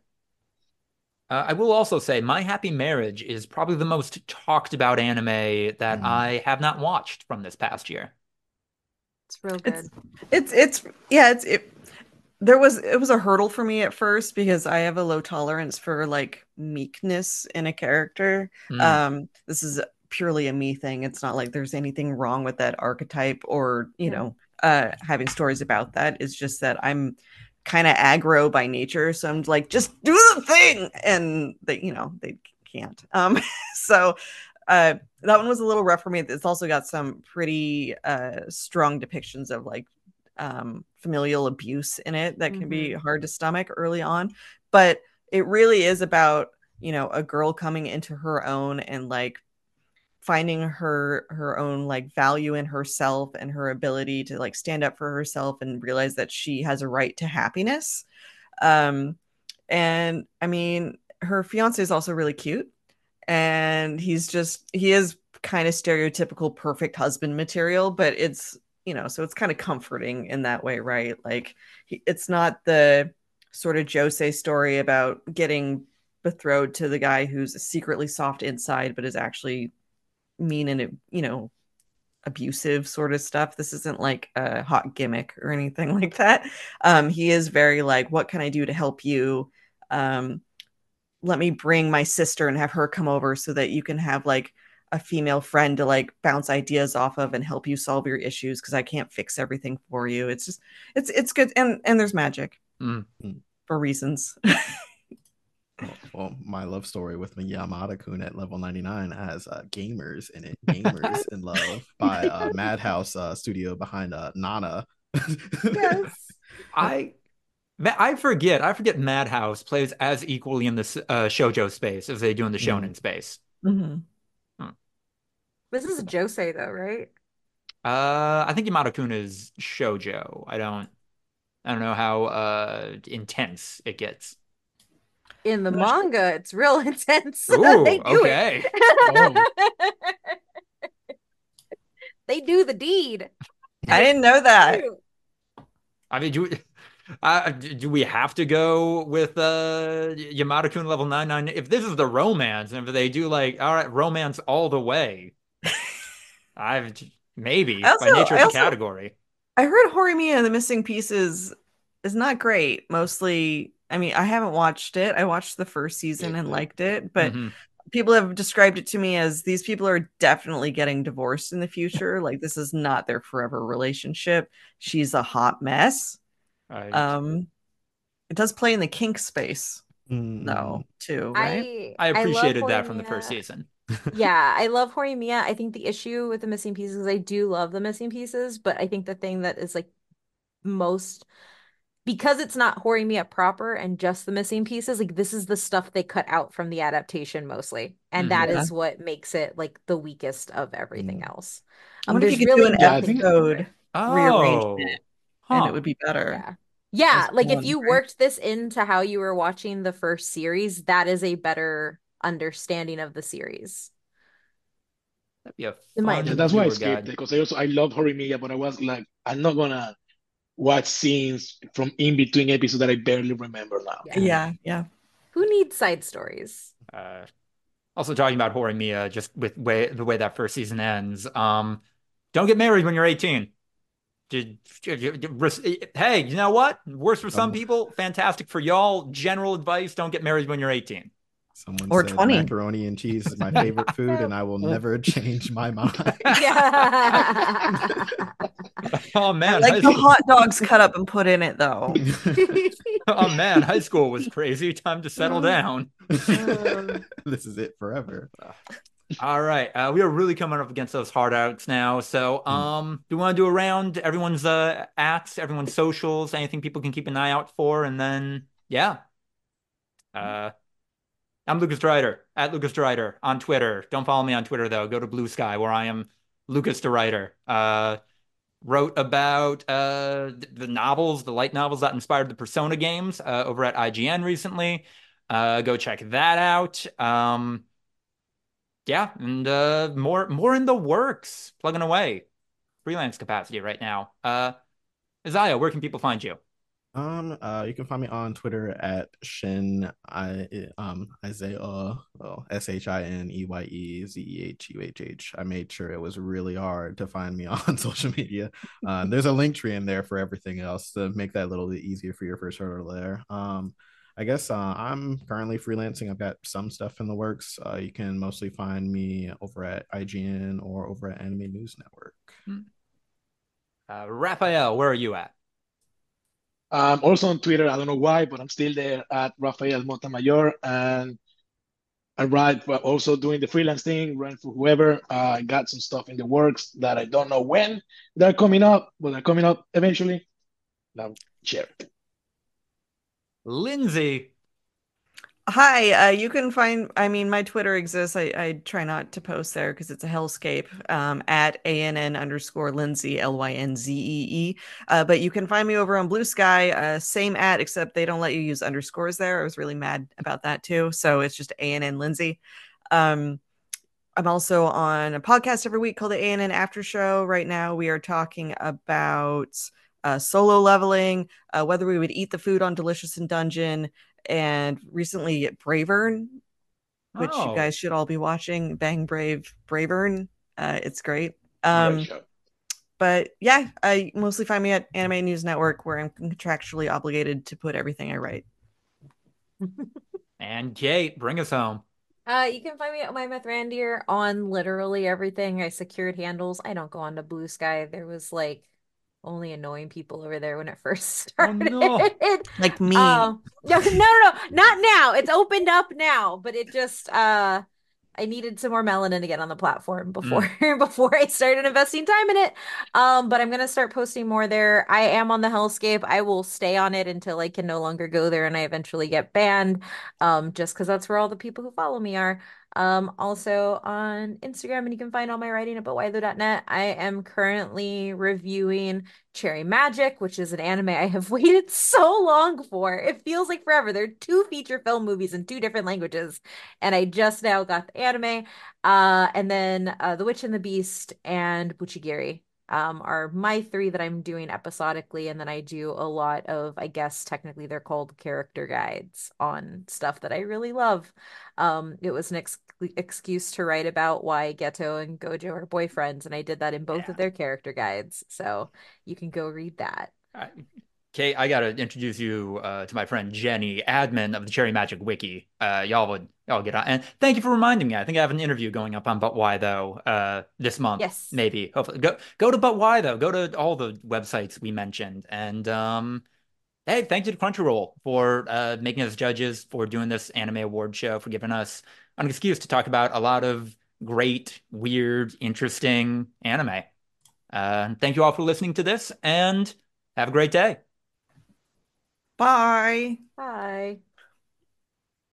Uh, I will also say, My Happy Marriage is probably the most talked about anime that mm. I have not watched from this past year. It's real good. It's it's, it's yeah, it's it there was it was a hurdle for me at first because I have a low tolerance for like meekness in a character. Mm. Um, this is purely a me thing. It's not like there's anything wrong with that archetype or you know uh, having stories about that. It's just that I'm kind of aggro by nature, so I'm like just do the thing, and they you know they can't. Um, so uh, that one was a little rough for me. It's also got some pretty uh, strong depictions of like um, familial abuse in it that can mm-hmm. be hard to stomach early on. But it really is about, you know, a girl coming into her own and like finding her her own like value in herself and her ability to like stand up for herself and realize that she has a right to happiness. Um and I mean her fiance is also really cute and he's just he is kind of stereotypical perfect husband material but it's you know, so it's kind of comforting in that way, right? Like he, it's not the sort of josei story about getting betrothed to the guy who's secretly soft inside but is actually mean and you know abusive sort of stuff. This isn't like a hot gimmick or anything like that. Um, he is very like, what can I do to help you? Um, let me bring my sister and have her come over so that you can have like a female friend to like bounce ideas off of and help you solve your issues because I can't fix everything for you. It's just it's it's good and and there's magic mm. for reasons. well, well, my love story with Yamada Kun at level 99 has uh, Gamers in it. Gamers in Love by uh, Madhouse uh, Studio behind uh, Nana. yes. I I forget. I forget Madhouse plays as equally in the uh, shojo space as they do in the shonen mm. space. Mm-hmm. Hmm. This is Josei, though, right? Uh, I think Yamada Kun is shojo. I don't. I don't know how uh intense it gets in the manga, it's real intense. Ooh, they do okay. it. they do the deed. I didn't know that. I mean, do, uh, do we have to go with uh, Yamada Kun level 99? If this is the romance, and if they do like, all right, romance all the way, I've maybe also, by nature of the category. I heard Horimiya and the Missing Pieces is not great. Mostly I mean, I haven't watched it. I watched the first season and liked it, but mm-hmm. people have described it to me as these people are definitely getting divorced in the future. like this is not their forever relationship. She's a hot mess. I... Um it does play in the kink space. Mm. No, too, right? I, I appreciated I that from the first season. yeah, I love Horimiya. I think the issue with the missing pieces, I do love the missing pieces, but I think the thing that is like most because it's not Horimiya proper and just the missing pieces, like this is the stuff they cut out from the adaptation mostly. And mm-hmm. that yeah. is what makes it like the weakest of everything mm. else. Um, I wonder if you could really do an episode oh. rearrangement huh. and it would be better. Yeah. Yeah, like if you worked this into how you were watching the first series, that is a better understanding of the series. That'd be a fun yeah, that's why I skipped it because I also I love Horimiya, but I was like, I'm not gonna watch scenes from in between episodes that I barely remember now. Yeah, yeah. yeah. Who needs side stories? Uh, also talking about Horimiya, just with way the way that first season ends. Um, don't get married when you're 18. hey, you know what? Worse for some people, fantastic for y'all. General advice: don't get married when you're 18. Someone or 20. macaroni and cheese is my favorite food, and I will never change my mind. oh man, like the hot dogs cut up and put in it though. oh man, high school was crazy. Time to settle down. this is it forever. All right, uh, we are really coming up against those hard outs now. So, hmm. um, do you want to do a round? everyone's uh acts, everyone's socials, anything people can keep an eye out for, and then yeah, uh I'm Lucas DeRuyter at Lucas DeRuyter on Twitter. Don't follow me on Twitter though. Go to Bluesky where I am Lucas DeRuyter. Uh, wrote about uh, the novels, the light novels that inspired the Persona games uh, over at IGN recently. Uh, go check that out. Um, yeah, and uh, more more in the works, plugging away, freelance capacity right now. Uh, Isaiah, where can people find you? Um, uh, you can find me on Twitter at Shin I um Isaiah S H I N E Y E Z E H U H H. I made sure it was really hard to find me on social media. Uh, there's a link tree in there for everything else to make that a little bit easier for your first hurdle there. Um, I guess uh, I'm currently freelancing. I've got some stuff in the works. Uh, you can mostly find me over at IGN or over at Anime News Network. Hmm. Uh, Rafael, where are you at? I'm also on Twitter. I don't know why, but I'm still there at Rafael Motamayor. And I write, but also doing the freelance thing, run for whoever. Uh, I got some stuff in the works that I don't know when they're coming up, but they're coming up eventually. Now, share. Lynzee, Hi, uh, you can find, I mean, my Twitter exists. I, I try not to post there because it's a hellscape um, at ANN underscore Lynzee, L Y N Z E E. Uh, but you can find me over on Bluesky, uh, same at, except they don't let you use underscores there. I was really mad about that too. So it's just ANN Lynzee. Um, I'm also on a podcast every week called the ANN After Show. Right now, we are talking about uh, solo leveling, uh, whether we would eat the food on Delicious in Dungeon, and recently Bravern, which oh. you guys should all be watching. Bang Brave Bravern. Uh, it's great. Um, but yeah, I mostly find me at Anime News Network, where I'm contractually obligated to put everything I write. and Kate, bring us home. Uh, you can find me at Mithrandir on literally everything. I secured handles. I don't go on to Bluesky. There was like only annoying people over there when it first started. Oh, no. like me. Uh, no, no, no, not now. It's opened up now, but it just uh I needed some more melanin to get on the platform before mm. before I started investing time in it. Um, but I'm gonna start posting more there. I am on the Hellscape. I will stay on it until I can no longer go there and I eventually get banned. Um, just because that's where all the people who follow me are. Um, also on Instagram, and you can find all my writing up at butwhytho.net. I am currently reviewing Cherry Magic, which is an anime I have waited so long for. It feels like forever. There are two feature film movies in two different languages, and I just now got the anime. Uh, and then uh, The Witch and the Beast and Bucchigiri um, are my three that I'm doing episodically. And then I do a lot of, I guess technically they're called character guides on stuff that I really love. Um, it was an ex- excuse to write about why Geto and Gojo are boyfriends. And I did that in both yeah. of their character guides. So you can go read that. Kate, I got to introduce you uh, to my friend Jenny, admin of the Cherry Magic Wiki. Uh, y'all would y'all get on. And thank you for reminding me. I think I have an interview going up on But Why Tho uh, this month. Yes, maybe. Hopefully, go go to But Why Tho. Go to all the websites we mentioned. And um, hey, thank you to Crunchyroll for uh, making us judges, for doing this anime award show, for giving us an excuse to talk about a lot of great, weird, interesting anime. Uh, thank you all for listening to this, and have a great day. Bye. Bye.